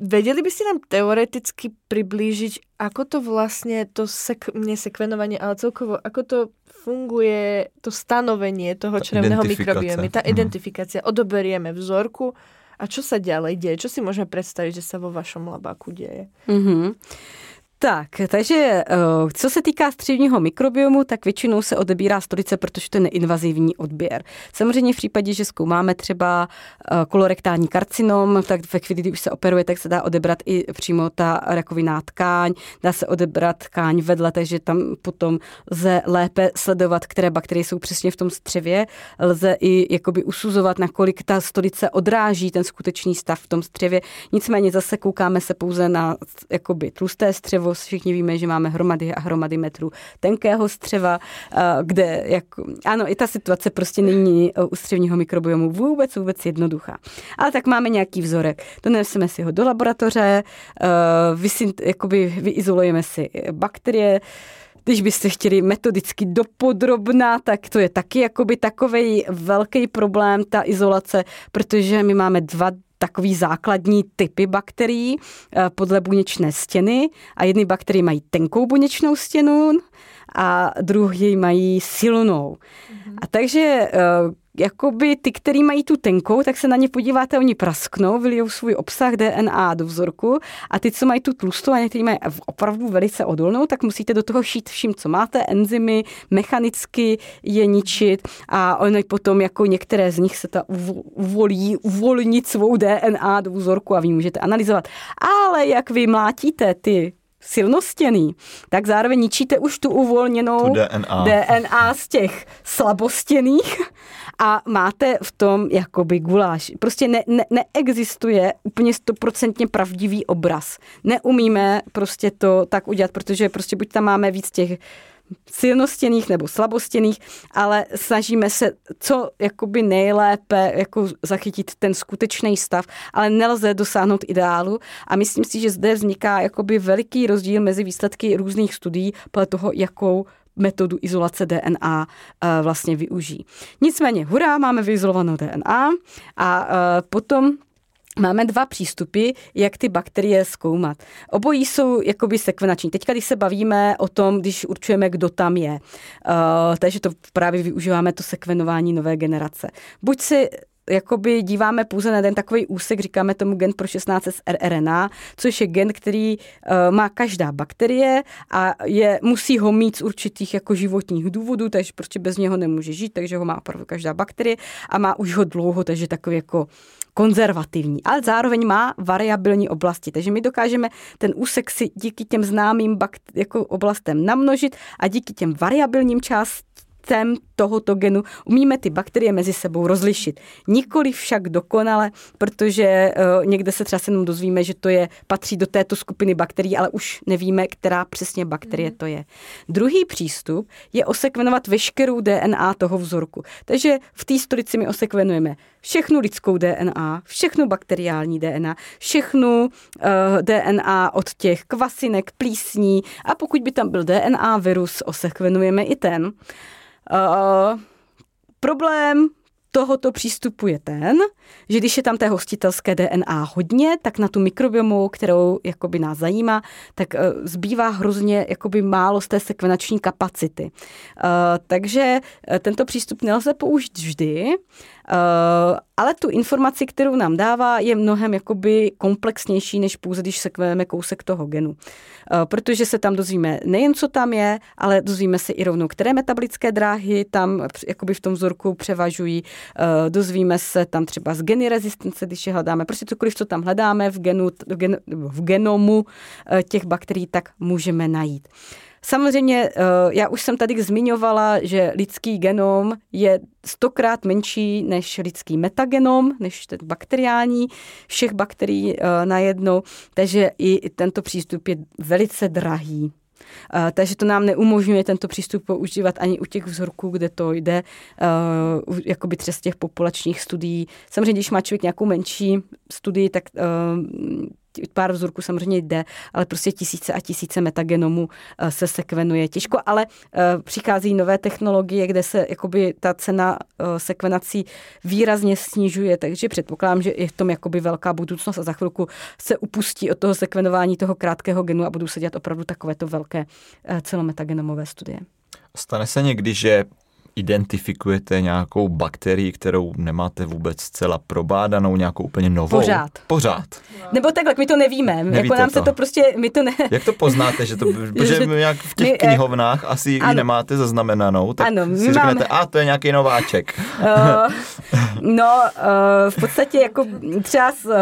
Vedeli by ste nám teoreticky priblížiť, ako to vlastne, to sek, nie sekvenovanie, ale celkovo, ako to funguje, to stanovenie toho črevného mikrobiomy, tá identifikácia. Odoberieme vzorku, a čo sa ďalej deje? Čo si môžeme predstaviť, že sa vo vašom labáku deje? Mm-hmm. Tak, takže eh, co se týká střevního mikrobiomu, tak většinou se odebírá stolice, protože to je neinvazivní odběr. Samozřejmě v případě, že zkoumáme třeba eh, kolorektální karcinom, tak ve chvíli, kdy už se operuje, tak se dá odebrat i přímo ta rakoviná tkáň, dá se odebrat tkáň vedle, takže tam potom lze lépe sledovat, které bakterie jsou přesně v tom střevě. Lze i jakoby usuzovat, nakolik ta stolice odráží ten skutečný stav v tom střevě. Nicméně zase koukáme se pouze na jakoby tlusté střevo, všichni víme, že máme hromady a hromady metrů tenkého střeva, eh, kde, jak, ano, i ta situace prostě není eh, u střevního mikrobiomu vůbec, vůbec jednoduchá. Ale tak máme nějaký vzorek, doneseme si ho do laboratoře, eh, vysint, jakoby vyizolujeme si bakterie, když byste chtěli metodicky dopodrobná, tak to je taky jakoby takový velký problém, ta izolace, protože my máme dva takový základní typy bakterií eh, podle buněčné stěny a jedny bakterie mají tenkou buněčnou stěnu a druhý mají silnou. Mm-hmm. A takže eh, jakoby ty, který mají tu tenkou, tak se na ně podíváte, oni prasknou, vylijou svůj obsah DNA do vzorku a ty, co mají tu tlustou a někteří mají opravdu velice odolnou, tak musíte do toho šít vším, co máte, enzymy, mechanicky je ničit a oni potom jako některé z nich se ta uvolí, uvolnit svou DNA do vzorku a vy můžete analyzovat. Ale jak vy mlátíte ty silnostěný, tak zároveň ničíte už tu uvolněnou tu DNA. DNA z těch slabostěných a máte v tom jakoby guláš. Prostě ne, ne, neexistuje úplně stoprocentně pravdivý obraz. Neumíme prostě to tak udělat, protože prostě buď tam máme víc těch silnostěných nebo slabostěných, ale snažíme se co jakoby nejlépe jako zachytit ten skutečný stav, ale nelze dosáhnout ideálu a myslím si, že zde vzniká jakoby veliký rozdíl mezi výsledky různých studií podle toho, jakou metodu izolace DNA eh, vlastně využijí. Nicméně, hurá, máme vyizolovanou DNA a eh, potom Máme dva přístupy, jak ty bakterie zkoumat. Obojí jsou jakoby sekvenační. Teďka, když se bavíme o tom, když určujeme, kdo tam je, uh, takže to právě využíváme to sekvenování nové generace. Buď si jakoby díváme pouze na ten takový úsek, říkáme tomu gen pro 16 s rRNA, což je gen, který uh, má každá bakterie a je, musí ho mít z určitých jako životních důvodů, takže prostě bez něho nemůže žít, takže ho má opravdu každá bakterie a má už ho dlouho, takže takový jako konzervativní, ale zároveň má variabilní oblasti. Takže my dokážeme ten úsek si díky těm známým bakt, jako oblastem namnožit a díky těm variabilním částem systém tohoto genu umíme ty bakterie mezi sebou rozlišit. Nikoli však dokonale, protože uh, někde se třeba jenom dozvíme, že to je patří do této skupiny bakterií, ale už nevíme, která přesně bakterie mm. to je. Druhý přístup je osekvenovat veškerou DNA toho vzorku. Takže v té storici my osekvenujeme všechnu lidskou DNA, všechnu bakteriální DNA, všechnu uh, eh, DNA od těch kvasinek, plísní a pokud by tam byl DNA virus, osekvenujeme i ten. Uh, problém tohoto přístupu je ten, že když je tam té hostitelské DNA hodně, tak na tu mikrobiomu, kterou jakoby nás zajímá, tak zbývá hrozně jakoby málo z té sekvenační kapacity. Takže tento přístup nelze použít vždy, Eh, ale tu informaci, kterou nám dává, je mnohem jakoby komplexnější, než pouze, když sekvenujeme kousek toho genu. Eh, protože se tam dozvíme nejen, co tam je, ale dozvíme se i rovnou, které metabolické dráhy tam jakoby v tom vzorku převažují. Eh, dozvíme se tam třeba z geny rezistence, když je hledáme. Prostě cokoliv, co tam hledáme v, genu, v, gen, v genomu těch bakterií, tak můžeme najít. Samozřejmě, eh, já už jsem tady zmiňovala, že lidský genom je stokrát menší než lidský metagenom, než ten bakteriální, všech bakterií eh, najednou, takže i tento přístup je velice drahý. Uh, takže to nám neumožňuje tento přístup používat ani u těch vzorků, kde to jde, jakoby třeba z těch populačních studií. Samozřejmě, když má člověk nějakou menší studii, tak pár vzorků samozřejmě jde, ale prostě tisíce a tisíce metagenomů eh, se sekvenuje těžko, ale eh, přichází nové technologie, kde se jakoby ta cena eh, sekvenací výrazně snižuje, takže předpokládám, že je v tom jakoby velká budoucnost a za chvilku se upustí od toho sekvenování toho krátkého genu a budou se dělat opravdu takovéto velké celometagenomové studie. Stane se někdy, že identifikujete nějakou bakterii, kterou nemáte vůbec zcela probádanou, nějakou úplně novou? Pořád. Pořád. Nebo takhle, my to nevíme. Nevíte jako nám to. se to prostě, my to ne... Jak to poznáte, že to, protože že, nějak v těch my, eh, knihovnách asi ano. ji nemáte zaznamenanou, tak ano, my si máme... řeknete, a to je nějaký nováček. Uh, no, uh, v podstatě jako třeba uh,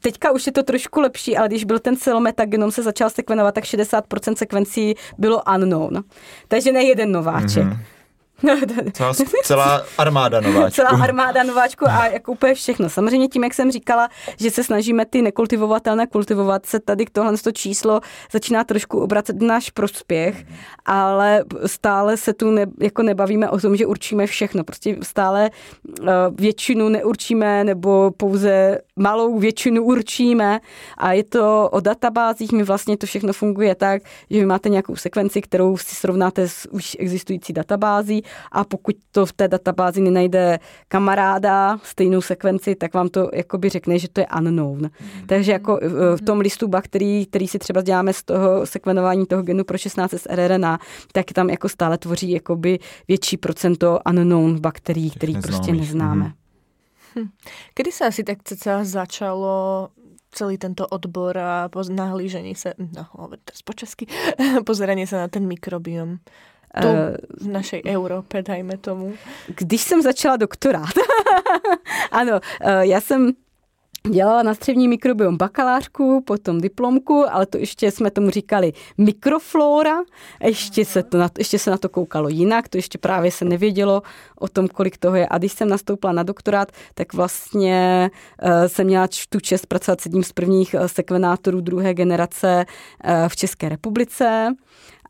teďka už je to trošku lepší, ale když byl ten celometagenom se začal sekvenovat, tak 60% sekvencí bylo unknown. Takže ne jeden nováček. Mm-hmm. celá, armáda nováčků. Celá armáda nováčků a jako úplně všechno. Samozřejmě tím, jak jsem říkala, že se snažíme ty nekultivovatelné kultivovat, se tady k tohle to číslo začíná trošku obracet náš prospěch, ale stále se tu ne, jako nebavíme o tom, že určíme všechno. Prostě stále uh, většinu neurčíme nebo pouze malou většinu určíme a je to o databázích. My vlastně to všechno funguje tak, že vy máte nějakou sekvenci, kterou si srovnáte s už existující databází a pokud to v té databázi nenajde kamaráda stejnou sekvenci, tak vám to jakoby řekne, že to je unknown. Mm-hmm. Takže jako eh, v tom listu bakterií, který si třeba děláme z toho sekvenování toho genu pro 16 s RNA, tak tam jako stále tvoří jakoby větší procento unknown bakterií, který prostě neznáme. Mm-hmm. Hm. Kedy se asi tak celá začalo celý tento odbor a nahlížení se, no, teraz po česky, pozeranie se na ten mikrobiom? To eh, v našej Európe, dajme tomu. Když jsem začala doktorát, ano, eh, já jsem Dělala na střední mikrobiom bakalářku, potom diplomku, ale to ještě jsme tomu říkali mikroflora, ještě se, to na, ještě se na to koukalo jinak, to ještě právě se nevědělo o tom, kolik toho je. A když jsem nastoupila na doktorát, tak vlastně uh, jsem měla tu čest pracovat s jedním z prvních sekvenátorů druhé generace uh, v České republice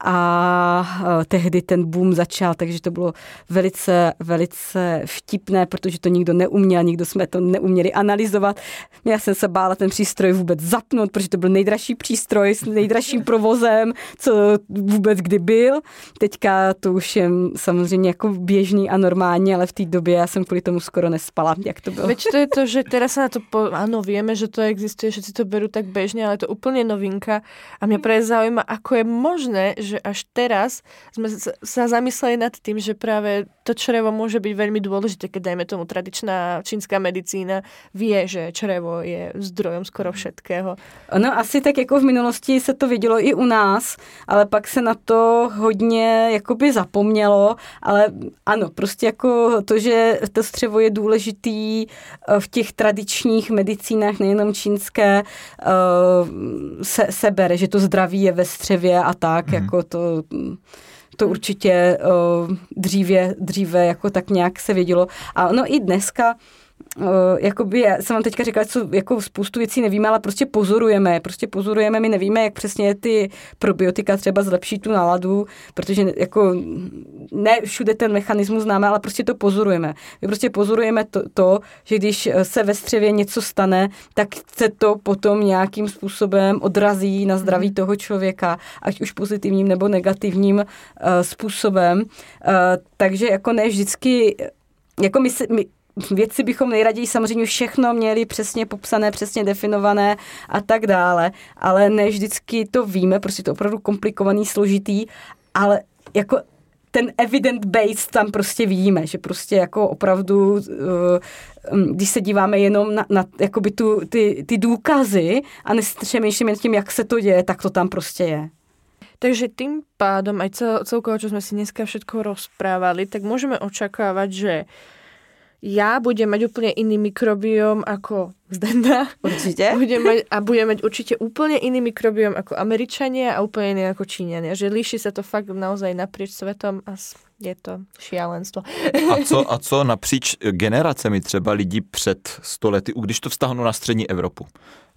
a e, tehdy ten boom začal, takže to bylo velice, velice vtipné, protože to nikdo neuměl, nikdo jsme to neuměli analyzovat. Já jsem se bála ten přístroj vůbec zapnout, protože to byl nejdražší přístroj s nejdražším provozem, co vůbec kdy byl. Teďka to už je samozřejmě jako běžný a normální, ale v té době já jsem kvůli tomu skoro nespala, jak to bylo. Veď to je to, že teraz se na to, po... ano, víme, že to existuje, že si to beru tak běžně, ale je to úplně novinka a mě právě zaujíma, ako je možné, že až teraz sme sa zamysleli nad tým, že práve to črevo môže byť veľmi dôležité, keď dajme tomu tradičná čínská medicína vie, že črevo je zdrojom skoro všetkého. No asi tak jako v minulosti se to vidělo i u nás, ale pak se na to hodně jakoby zapomnělo, ale ano, prostě jako to, že to střevo je důležitý eh, v těch tradičních medicínách, nejenom čínské, eh, se, se bere, že to zdraví je ve střevě a tak, mm. jako to to určitě uh, dříve, dříve jako tak nějak se vědělo. A no i dneska Uh, jakoby, já jsem vám teďka říkala, co jako spoustu věcí nevíme, ale prostě pozorujeme, prostě pozorujeme, my nevíme, jak přesně ty probiotika třeba zlepší tu náladu, protože jako ne všude ten mechanismus známe, ale prostě to pozorujeme. My prostě pozorujeme to, to že když se ve střevě něco stane, tak se to potom nějakým způsobem odrazí na zdraví mhm. toho člověka, ať už pozitivním nebo negativním uh, způsobem. Uh, takže jako ne vždycky jako my, my věci bychom nejraději samozřejmě všechno měli přesně popsané, přesně definované a tak dále, ale ne vždycky to víme, prostě to opravdu komplikovaný, složitý, ale jako ten evident base tam prostě vidíme, že prostě jako opravdu, eh, mm, když se díváme jenom na, na jakoby tu, ty, ty důkazy a nestřemýšlíme tím, jak se to děje, tak to tam prostě je. Takže tým pádom aj cel, celkovo, čo sme si dneska všetko rozprávali, tak môžeme očakávať, že ja budem mať úplne iný mikrobióm ako Zdenda. Určite. Budem mať, a budem mať určite úplne iný mikrobióm ako Američania a úplne iný ako Číňania. Že líši sa to fakt naozaj naprieč svetom a je to šialenstvo. A co, a co napříč generacemi třeba lidí před stolety, když to vztahnu na střední Evropu,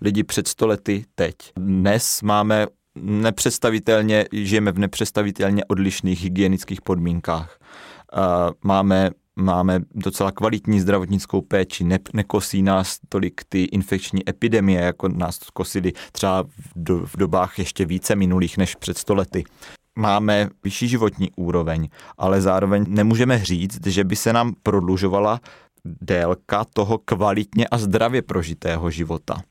lidi před stolety teď. Dnes máme nepředstavitelně, žijeme v nepředstavitelně odlišných hygienických podmínkách. Máme máme docela kvalitní zdravotnickou péči, ne, nekosí nás tolik ty infekční epidemie, jako nás kosily třeba v, do, v dobách ještě více minulých než před stolety. Máme vyšší životní úroveň, ale zároveň nemůžeme říct, že by se nám prodlužovala délka toho kvalitně a zdravě prožitého života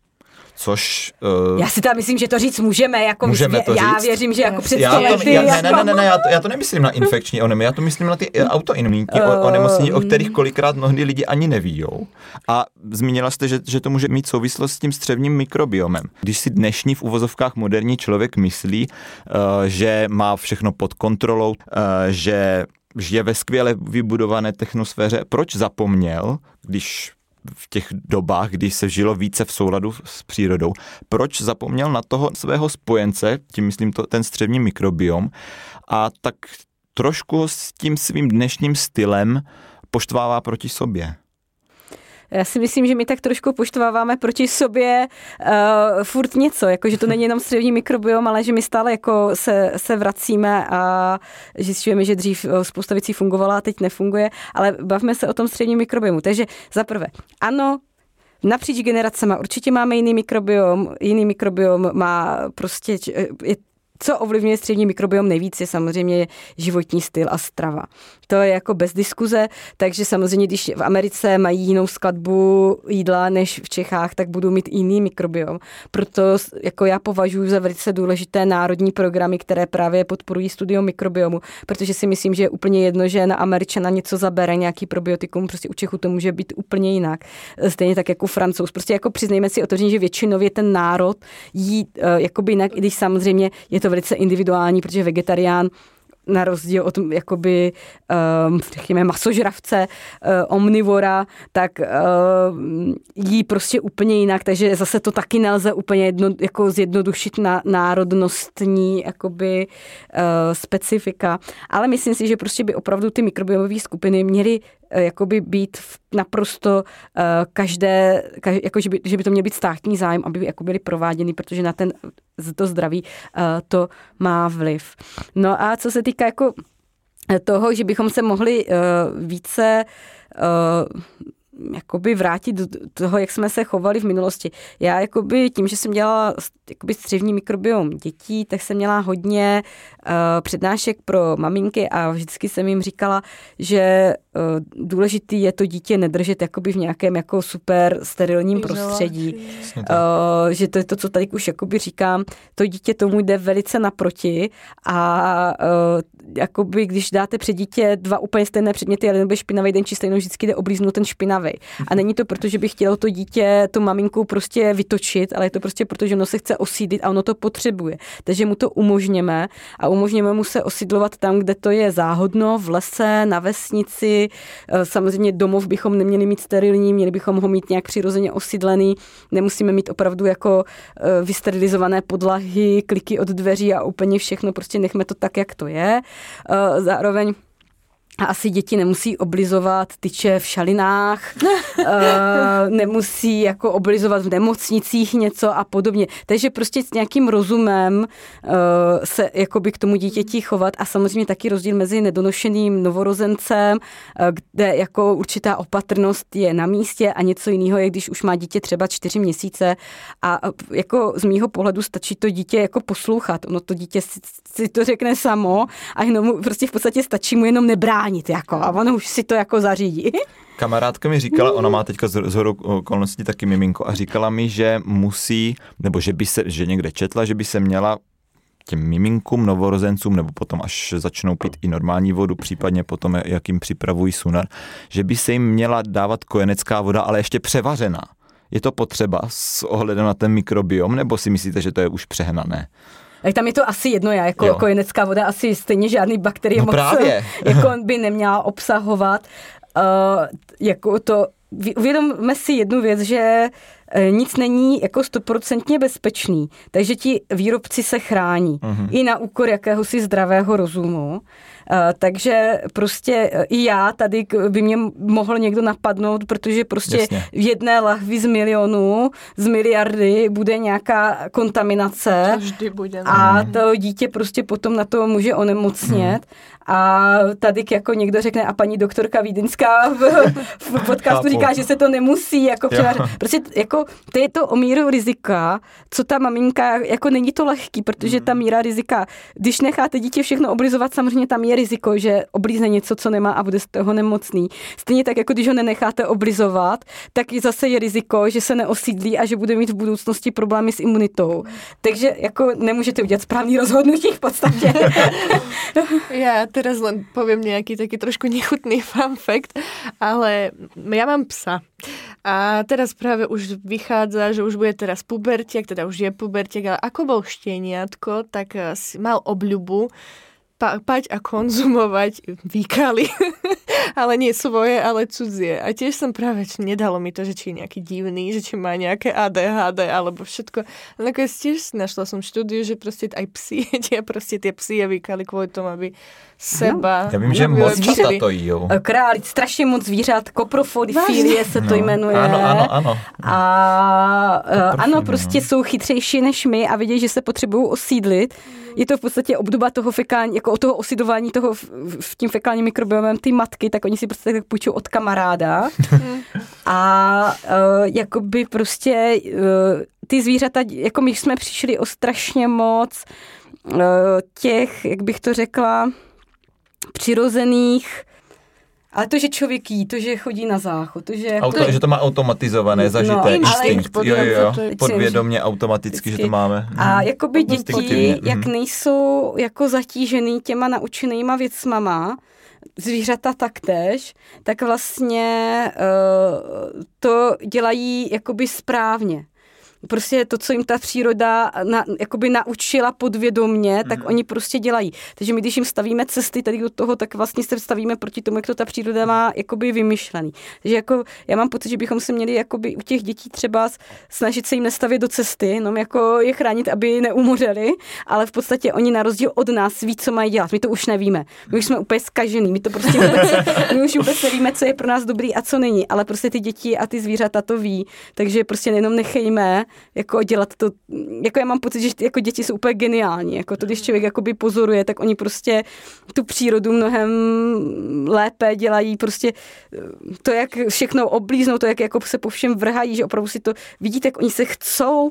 což... Uh, já si tam myslím, že to říct můžeme, jako můžeme to já říct? věřím, že jako před já to, lety, já, ne, ne, ne, ne, ne, já to, já to nemyslím na infekční onemocnění, já to myslím na ty eh, autoimunitní uh, onemocnění, o kterých kolikrát mnohdy lidi ani nevíjou. A zmínila jste, že, že to může mít souvislost s tím střevním mikrobiomem. Když si dnešní v uvozovkách moderní člověk myslí, uh, že má všechno pod kontrolou, uh, že žije ve skvěle vybudované technosféře, proč zapomněl, když v těch dobách, kdy se žilo více v souladu s přírodou. Proč zapomněl na toho svého spojence, tím myslím to, ten střevní mikrobiom, a tak trošku s tím svým dnešním stylem poštvává proti sobě. Já si myslím, že my tak trošku poštváváme proti sobě uh, furt něco, jako že to není jenom střevní mikrobiom, ale že my stále jako se, se vracíme a zjišťujeme, že dřív eh, spousta věcí fungovala a teď nefunguje, ale bavme se o tom střevním mikrobiomu. Takže za prvé, ano, napříč generacemi určitě máme jiný mikrobiom, jiný mikrobiom má prostě, je co ovlivňuje střední mikrobiom nejvíc, je samozřejmě životní styl a strava. To je jako bez diskuze, takže samozřejmě, když v Americe mají jinou skladbu jídla než v Čechách, tak budou mít jiný mikrobiom. Proto jako já považuji za velice důležité národní programy, které právě podporují studium mikrobiomu, protože si myslím, že je úplně jedno, že na Američana něco zabere, nějaký probiotikum, prostě u Čechu to může být úplně jinak. Stejně tak jako Francouz. Prostě jako přiznejme si otevřeně, že většinově ten národ jí uh, jakoby jinak, i když samozřejmě je to velice individuální, protože vegetarián na rozdíl od jakoby, um, řekněme, masožravce, uh, omnivora, tak uh, jí prostě úplně jinak, takže zase to taky nelze úplně jedno, jako zjednodušit na národnostní jakoby, uh, specifika. Ale myslím si, že prostě by opravdu ty mikrobiomové skupiny měly jakoby být naprosto uh, každé, každé jako, že, by, že by to měl být státní zájem, aby jako byly prováděny, protože na ten to zdraví uh, to má vliv. No a co se týká jako toho, že bychom se mohli více jakoby vrátit do toho, jak jsme se chovali v minulosti. Já jakoby tím, že jsem dělala jakoby střevní mikrobiom dětí, tak jsem měla hodně uh, přednášek pro maminky a vždycky jsem jim říkala, že důležitý je to dítě nedržet jakoby v nějakém jako super sterilním prostředí. Uh, že to je to, co tady už jakoby říkám, to dítě tomu jde velice naproti a uh, jakoby když dáte před dítě dva úplně stejné předměty, jeden bude špinavý, den čistý, no vždycky jde oblíznout ten špinavý. A není to proto, že by chtělo to dítě, tu maminku prostě vytočit, ale je to prostě proto, že ono se chce osídlit a ono to potřebuje. Takže mu to umožněme a umožněme mu se osídlovat tam, kde to je záhodno, v lese, na vesnici. E, samozřejmě domov bychom neměli mít sterilní, měli bychom ho mít nějak přirozeně osídlený. Nemusíme mít opravdu jako e, vysterilizované podlahy, kliky od dveří a úplně všechno, prostě nechme to tak, jak to je. E, zároveň a asi děti nemusí oblizovat tyče v šalinách, uh, nemusí jako oblizovat v nemocnicích něco a podobně. Takže prostě s nějakým rozumem uh, se jakoby k tomu dítěti chovat a samozřejmě taky rozdíl mezi nedonošeným novorozencem, uh, kde jako určitá opatrnost je na místě a něco jiného je, když už má dítě třeba čtyři měsíce a jako z mýho pohledu stačí to dítě jako poslouchat. Ono to dítě si, si to řekne samo a jenom prostě v podstatě stačí mu jenom nebrát bránit, jako, a ono už si to jako zařídí. Kamarádka mi říkala, ona má teďka z hodou okolností taky miminko a říkala mi, že musí, nebo že by se, že někde četla, že by se měla těm miminkům, novorozencům, nebo potom až začnou pít i normální vodu, případně potom, jak jim připravují sunar, že by se jim měla dávat kojenecká voda, ale ještě převařená. Je to potřeba s ohledem na ten mikrobiom, nebo si myslíte, že to je už přehnané? Tak tam je to asi jedno, já jako kojenecká voda asi stejně žádný bakterie no moc právě. jako by neměla obsahovat. Uh, jako to, uvědomme si jednu věc, že E, nic není jako stoprocentně bezpečný, takže ti výrobci se chrání uh-huh. i na úkor jakéhosi zdravého rozumu. Uh, takže prostě e, i já tady by mě mohl někdo napadnout, protože prostě Jasně. v jedné lahvi z milionů, z miliardy bude nějaká kontaminace to vždy bude, no. a to dítě prostě potom na to může onemocnět. Uh-huh. A tady jako někdo řekne, a paní doktorka Vídeňská v, v podcastu říká, že se to nemusí jako Prostě jako to je to o míru rizika, co ta maminka, jako není to lehký, protože ta míra rizika, když necháte dítě všechno oblizovat, samozřejmě tam je riziko, že oblízne něco, co nemá a bude z toho nemocný. Stejně tak, jako když ho nenecháte oblizovat, tak zase je riziko, že se neosídlí a že bude mít v budoucnosti problémy s imunitou. Takže jako nemůžete udělat správný rozhodnutí v podstatě. Já teraz len poviem nejaký taký trošku nechutný fun fact, ale ja mám psa. A teraz práve už vychádza, že už bude teraz pubertiak, teda už je pubertiak, ale ako bol šteniatko, tak eh, mal obľubu pať a konzumovať výkaly. ale nie svoje, ale cudzie. A tiež som práve, či nedalo mi to, že či je nejaký divný, že či má nejaké ADHD alebo všetko. A nakoniec tiež našla som štúdiu, že prostě aj psi jedia prostě tie psy je výkali kvôli tomu, aby seba... Já vím, že moc často to jíjou. Král, strašně moc zvířat, koprofodifilie se to no. jmenuje. Ano, ano, ano. A uh, ano, prostě no. jsou chytřejší než my a vidějí, že se potřebují osídlit. Je to v podstatě obdoba toho fekální, jako o toho osidování toho v, v tím fekálním mikrobiomem ty matky, tak oni si prostě tak půjčou od kamaráda. a uh, jakoby prostě uh, ty zvířata, jako my jsme přišli o strašně moc uh, těch, jak bych to řekla, přirozených ale to, že člověk jí, to, že chodí na záchod, to, že... Auto, to, že to má automatizované, zažité, no, instinkt, jo, jo, jo, podvědomě, automaticky, vždycky. že to máme. A hmm. jakoby děti, jak hmm. nejsou jako zatížený těma naučenýma věcmama, zvířata taktéž, tak vlastně uh, to dělají jakoby správně prostě to, co jim ta příroda na, jakoby naučila podvědomně, mm. tak mhm. oni prostě dělají. Takže my, když jim stavíme cesty tady do toho, tak vlastně se stavíme proti tomu, jak to ta příroda má jakoby vymyšlený. Takže jako já mám pocit, že bychom se měli jakoby u těch dětí třeba snažit se jim nestavit do cesty, no jako je chránit, aby neumořeli, ale v podstatě oni na rozdíl od nás ví, co mají dělat. My to už nevíme. My už jsme úplně skažený, my to prostě vůbec, my už vůbec nevíme, co je pro nás dobrý a co není, ale prostě ty děti a ty zvířata to ví, takže prostě jenom nechejme jako dělat to, jako já mám pocit, že jako děti jsou úplně geniální, jako to, když mhm. člověk jakoby pozoruje, tak oni prostě tu přírodu mnohem lépe dělají, prostě to, jak všechno oblíznou, to, jak jako se po všem vrhají, že opravdu si to vidíte, jak oni se chcou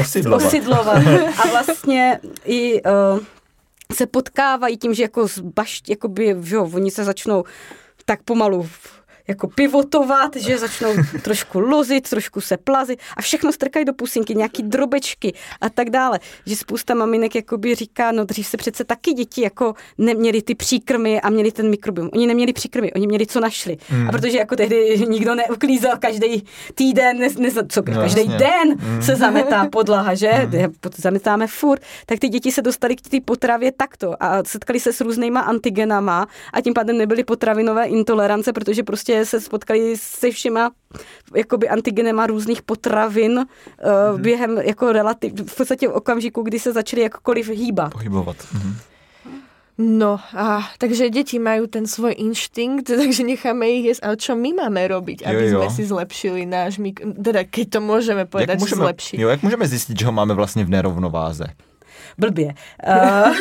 osidlovat. osidlovat. A vlastně i uh, se potkávají tím, že jako zbašť, jakoby, jo, oni se začnou tak pomalu jako pivotovat, že začnou trošku lozit, trošku se plazit a všechno strkají do pusinky, nějaký drobečky a tak dále. Že spousta maminek jakoby říká, no dřív se přece taky děti jako neměli ty příkrmy a měli ten mikrobiom. Oni neměli příkrmy, oni měli co našli. Mm. A protože jako tehdy nikdo neuklízel každý týden, ne, ne, co, no, každý jasně. den mm. se zametá podlaha, že? Mm. Zametáme furt. Tak ty děti se dostali k té potravě takto a setkali se s různýma antigenama a tím pádem nebyly potravinové intolerance, protože prostě prostě se spotkali se všema jakoby antigenema různých potravin mm-hmm. během jako relativ, v podstatě v okamžiku, kdy se začali jakkoliv hýbat. Pohybovat. Mm-hmm. No a takže děti mají ten svůj instinkt, takže necháme jich jíst. Ale co my máme robiť, aby jo, jo. jsme si zlepšili náš mik... Teda, keď to můžeme povedať, jak můžeme, zlepšit. Jo, jak můžeme zjistit, že ho máme vlastně v nerovnováze? Blbě. Uh,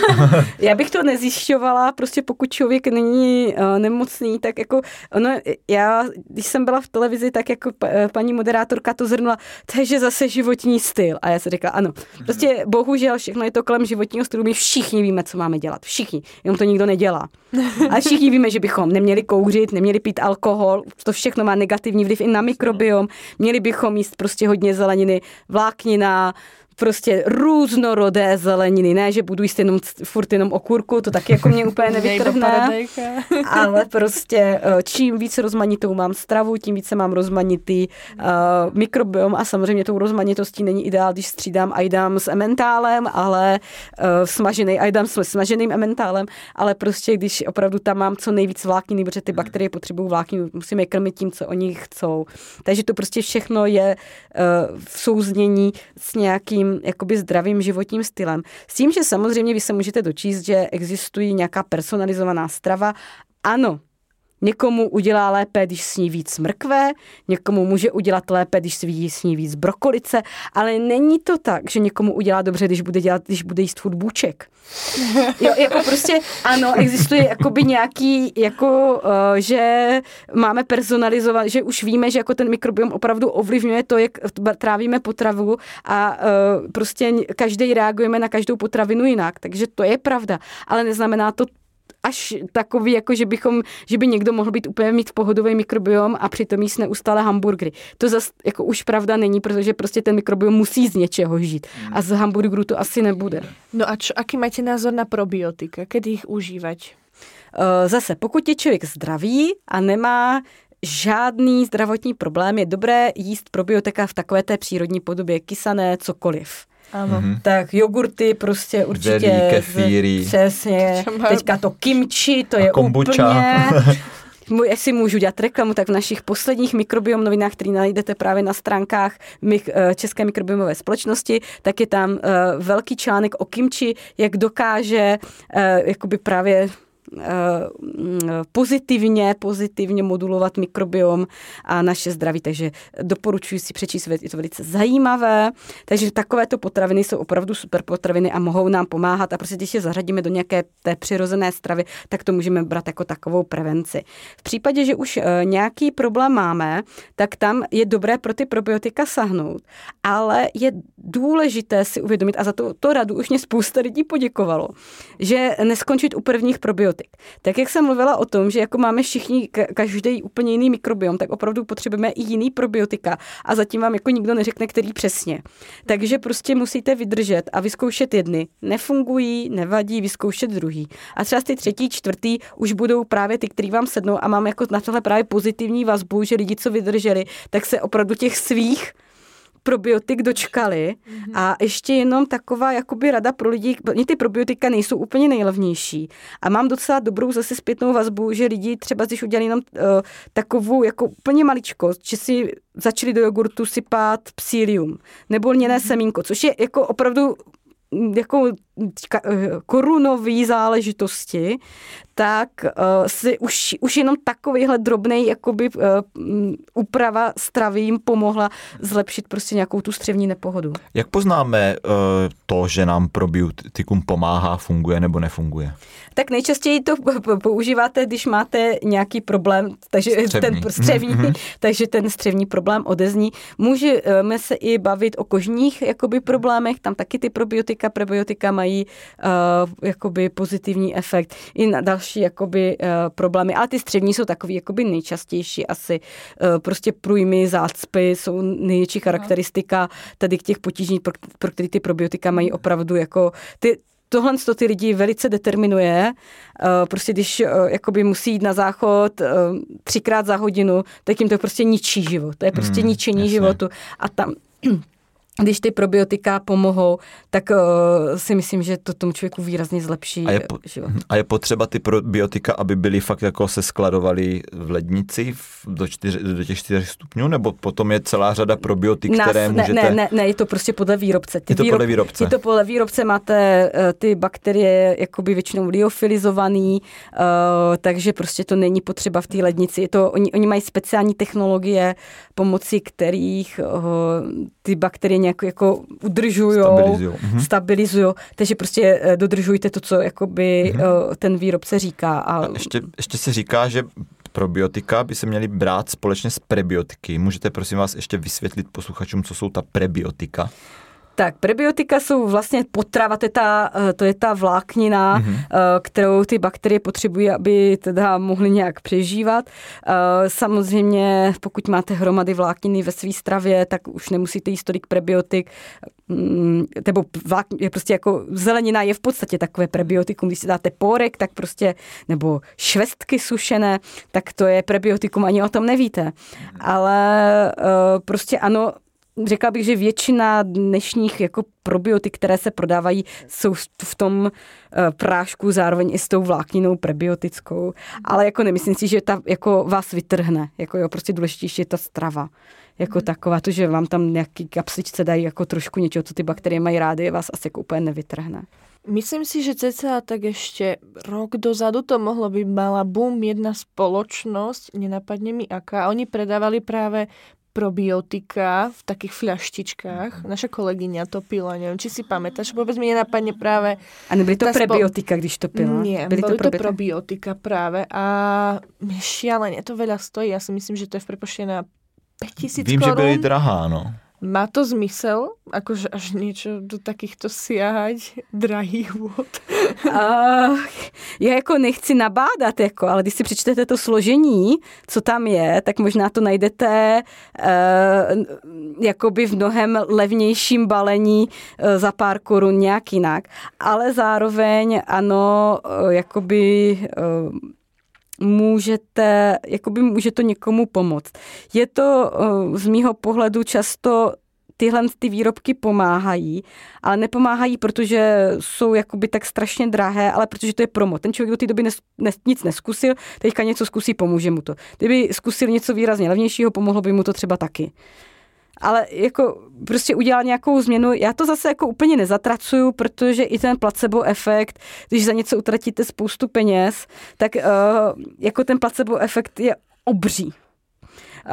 já bych to nezjišťovala, prostě pokud člověk není uh, nemocný, tak jako ono, já, když jsem byla v televizi, tak jako paní moderátorka to zhrnula, takže zase životní styl. A já se řekla, ano, prostě bohužel všechno je to kolem životního stylu, my všichni víme, co máme dělat, všichni, jenom to nikdo nedělá. A všichni víme, že bychom neměli kouřit, neměli pít alkohol, to všechno má negativní vliv i na mikrobiom, měli bychom jíst prostě hodně zeleniny, vláknina, prostě různorodé zeleniny, ne, že budu jíst jenom furt jenom okurku, to taky jako mě úplně nevytrhne, ale prostě eh, čím víc rozmanitou mám stravu, tím více mám rozmanitý uh, mikrobiom a samozřejmě tou rozmanitostí není ideál, když střídám ajdám s ementálem, ale uh, smažený ajdám s smaženým ementálem, ale prostě když opravdu tam mám co nejvíc vlákniny, protože ty bakterie potřebují vlákninu, musíme je krmit tím, co oni chcou. Takže to prostě všechno je uh, v souznění s nějakým jakoby zdravým životním stylem. S tím, že samozřejmě vy se můžete dočíst, že existují nějaká personalizovaná strava. Ano, Někomu udělá lépe, když sní víc mrkve, někomu může udělat lépe, když sní víc brokolice, ale není to tak, že někomu udělá dobře, když bude, dělat, když bude jíst furt bůček. Jo, jako prostě ano, existuje jakoby nějaký, jako, uh, že máme personalizovat, že už víme, že jako ten mikrobiom opravdu ovlivňuje to, jak trávíme potravu a uh, prostě každý reagujeme na každou potravinu jinak, takže to je pravda, ale neznamená to až takový, jako že bychom, že by někdo mohl být úplně mít pohodový mikrobiom a přitom jíst neustále hamburgery. To zase jako už pravda není, protože prostě ten mikrobiom musí z něčeho žít. A z hamburgeru to asi nebude. No a čo, aký máte názor na probiotika? Kdy jich užívat? Eh, zase, pokud je člověk zdravý a nemá žádný zdravotní problém, je dobré jíst probiotika v takové té přírodní podobě, kysané, cokoliv. Ano. Mm-hmm. Tak jogurty prostě určitě. Zelí, kefíry. Přesně. Teďka to kimchi, to A je kombuča. úplně... jestli můžu dělat reklamu, tak v našich posledních mikrobiom novinách, které najdete právě na stránkách eh, České mikrobiomové společnosti, tak je tam uh, velký článek o kimči, jak dokáže uh, jakoby právě Eh, pozitivně, pozitivně modulovat mikrobiom a naše zdraví, takže doporučuji si přečíst, je to velice zajímavé, takže takovéto potraviny jsou opravdu super potraviny a mohou nám pomáhat. A prostě když je zařadíme do nějaké té přirozené stravy, tak to můžeme brát jako takovou prevenci. V případě, že už eh, nějaký problém máme, tak tam je dobré pro ty probiotika sahnout, ale je důležité si uvědomit, a za to, to radu už mě spousta lidí poděkovalo, že neskončit u prvních probiotik probiotik. Tak jak jsem mluvila o tom, že jako máme všichni každý úplně jiný mikrobiom, tak opravdu potřebujeme i jiný probiotika a zatím vám jako nikdo neřekne, který přesně. Takže prostě musíte vydržet a vyzkoušet jedny. Nefungují, nevadí, vyzkoušet druhý. A třeba ty třetí, čtvrtý už budou právě ty, který vám sednou a mám jako na tohle právě pozitivní vazbu, že lidi, co vydrželi, tak se opravdu těch svých probiotik dočkali mm-hmm. a ještě jenom taková jakoby rada pro lidi, oni ty probiotika nejsou úplně nejlevnější a mám docela dobrou zase zpětnou vazbu, že lidi třeba když udělali jenom uh, takovou jako úplně maličkost, že si začali do jogurtu sypat psílium nebo lněné mm-hmm. semínko, což je jako opravdu jako korunové záležitosti, tak uh, si už, už jenom takovýhle drobný jakoby uh, úprava stravy jim pomohla zlepšit prostě nějakou tu střevní nepohodu. Jak poznáme to, že nám probiotikum pomáhá, funguje nebo nefunguje? Tak nejčastěji to používáte, když máte nějaký problém, takže střevní. ten střevní, mm-hmm. takže ten střevní problém odezní. Můžeme se i bavit o kožních jakoby problémech, tam taky ty probiotika, prebiotika mají uh, jakoby pozitivní efekt. I na další jakoby uh, problémy, ale ty střevní jsou takový jakoby nejčastější asi. Uh, prostě průjmy, zácpy jsou největší charakteristika tady k těch potíží, pro, pro které ty probiotika mají opravdu jako ty, tohle to ty lidi velice determinuje. Prostě když jakoby musí jít na záchod třikrát za hodinu, tak jim to prostě ničí život. To je prostě mm, ničení jasně. životu. A tam když ty probiotika pomohou, tak uh, si myslím, že to tomu člověku výrazně zlepší a je, po, život. A je potřeba ty probiotika, aby byly fakt jako se skladovaly v lednici v, do, čtyř, do těch 4 stupňů, nebo potom je celá řada probiotik, Nás, které můžete... Ne, ne, ne, je to prostě podle výrobce. Ty je to výrob, podle výrobce. Je to podle výrobce, máte uh, ty bakterie jakoby většinou liofilizovaný, uh, takže prostě to není potřeba v té lednici. Je to, oni, oni mají speciální technologie, pomocí kterých uh, ty bakterie nějak jako udržují, stabilizují. Takže prostě dodržujte to, co jakoby mm-hmm. ten výrobce říká. A... a ještě, ještě se říká, že probiotika by se měly brát společně s prebiotiky. Můžete prosím vás ještě vysvětlit posluchačům, co jsou ta prebiotika? Tak, prebiotika jsou vlastně potrava, to je ta, eh, to je ta vláknina, mm-hmm. kterou ty bakterie potřebují, aby teda mohly nějak přežívat. Eh, samozřejmě, pokud máte hromady vlákniny ve své stravě, tak už nemusíte jíst tolik prebiotik, mm, nebo je prostě jako zelenina je v podstatě takové prebiotikum, když si dáte pórek, tak prostě, nebo švestky sušené, tak to je prebiotikum, ani o tom nevíte. Ale prostě ano, řekla bych, že většina dnešních jako probiotik, které se prodávají, jsou v tom eh, prášku zároveň i s tou vlákninou prebiotickou, ale jako nemyslím si, že ta jako vás vytrhne, jako jo, prostě důležitější je ta strava jako hmm. taková, to, že vám tam nějaký kapsličce dají jako trošku něčeho, co ty bakterie mají rády, vás asi jako úplně nevytrhne. Myslím si, že cca tak ešte rok dozadu to mohlo by mala boom jedna spoločnosť, nenapadne mi aká. Oni predávali práve probiotika v takých fľaštičkách. Mhm. Naša kolegyňa to pila, neviem, či si pamätáš, vôbec mi nenapadne práve... A nebyly to prebiotika, když to pila? Nie, byly, byly to, to probiotika práve a šialene to veľa stojí. Ja si myslím, že to je v prepočte na 5000 Vím, korun. že byly drahá, no. Má to zmysel, akože až niečo do takýchto siahať drahých vod? Uh, já jako nechci nabádat, jako, ale když si přečtete to složení, co tam je, tak možná to najdete uh, jakoby v mnohem levnějším balení uh, za pár korun nějak jinak. Ale zároveň ano, uh, jakoby uh, můžete, jakoby může to někomu pomoct. Je to eh, z mýho pohledu často tyhle ty výrobky pomáhají, ale nepomáhají, protože jsou jakoby tak strašně drahé, ale protože to je promo. Ten člověk do té doby nes, nes, nic neskusil, teďka něco zkusí, pomůže mu to. Kdyby zkusil něco výrazně levnějšího, pomohlo by mu to třeba taky ale jako prostě udělal nějakou změnu. Já to zase jako úplně nezatracuju, protože i ten placebo efekt, když za něco utratíte spoustu peněz, tak uh, jako ten placebo efekt je obří. Uh,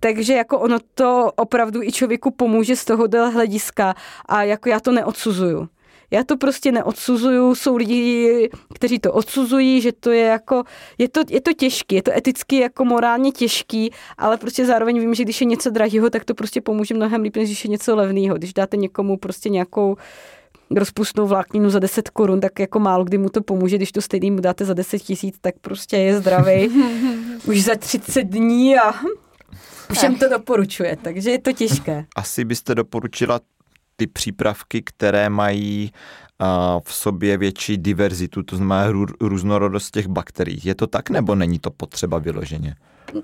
takže jako ono to opravdu i člověku pomůže z toho hlediska a jako já to neodsuzuju. Já to prostě neodsuzuju, jsou lidi, kteří to odsuzují, že to je jako, je to, je to těžký, je to eticky jako morálně těžký, ale prostě zároveň vím, že když je něco drahého, tak to prostě pomůže mnohem líp, než když je něco levného. Když dáte někomu prostě nějakou rozpustnou vlákninu za 10 korun, tak jako málo kdy mu to pomůže, když to stejný mu dáte za 10 tisíc, tak prostě je zdravý už za 30 dní a všem to doporučuje, takže je to těžké. Asi byste doporučila ty přípravky, které mají v sobě větší diverzitu, to znamená různorodost těch bakterií. Je to tak, nebo není to potřeba vyloženě? Uh,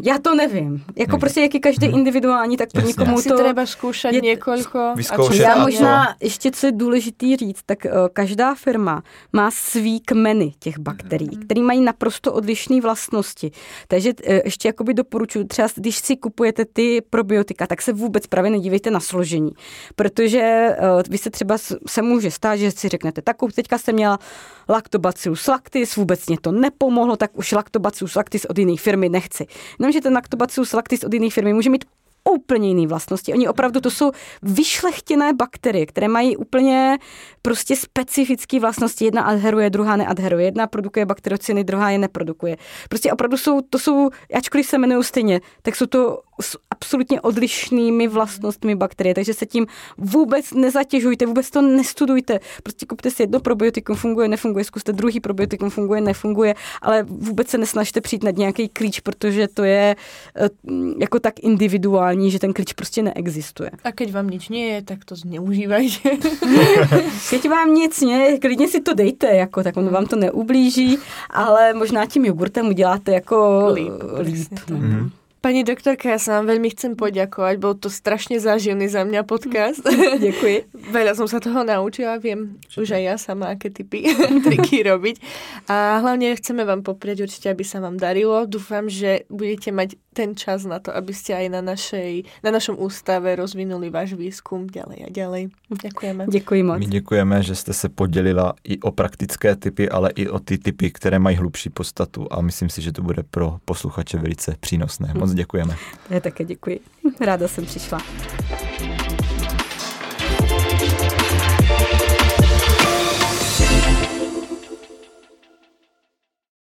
já to nevím. Jako nevím. prostě jak je každý hmm. individuální, tak to někomu to... Si treba zkoušet je, několiko. Já možná ještě, co je důležitý říct, tak uh, každá firma má svý kmeny těch bakterií, hmm. které mají naprosto odlišné vlastnosti. Takže uh, ještě jakoby doporučuji, třeba když si kupujete ty probiotika, tak se vůbec právě nedívejte na složení. Protože uh, vy se třeba se může stát, že si řeknete, tak teďka jsem měla lactobacillus lactis, vůbec mě to nepomohlo, tak už lactobacillus lactis od jiné firmy nechci. Jenomže ten lactobacillus lactis od jiné firmy může mít úplně jiné vlastnosti. Oni opravdu to jsou vyšlechtěné bakterie, které mají úplně prostě specifické vlastnosti. Jedna adheruje, druhá neadheruje. Jedna produkuje bakteriociny, druhá je neprodukuje. Prostě opravdu jsou, to jsou, ačkoliv se jmenují stejně, tak jsou to absolutně odlišnými vlastnostmi bakterie, takže se tím vůbec nezatěžujte, vůbec to nestudujte. Prostě kupte si jedno probiotikum, funguje, nefunguje, zkuste druhý probiotikum, funguje, nefunguje, ale vůbec se nesnažte přijít na nějaký klíč, protože to je eh, jako tak individuální, že ten klíč prostě neexistuje. A keď vám nic nie je, tak to zneužívajte. keď vám nic nie, klidně si to dejte, jako, tak on vám to neublíží, ale možná tím jogurtem uděláte jako líp. líp no. mm. Pani doktorka, ja sa vám veľmi chcem poďakovať. Bol to strašne záživný za mňa podcast. Děkuji. Veľa som sa toho naučila, viem Všetko. už aj ja sama, aké typy triky robiť. A hlavne chceme vám poprieť určite, aby sa vám darilo. Dúfam, že budete mať ten čas na to, aby ste aj na, našej, na našom ústave rozvinuli váš výskum ďalej a ďalej. Ďakujeme. Děkuji moc. My děkujeme, že jste se podělila i o praktické typy, ale i o ty typy, které mají hlubší podstatu a myslím si, že to bude pro posluchače velice přínosné. Moc děkujeme. Já také děkuji. Ráda jsem přišla.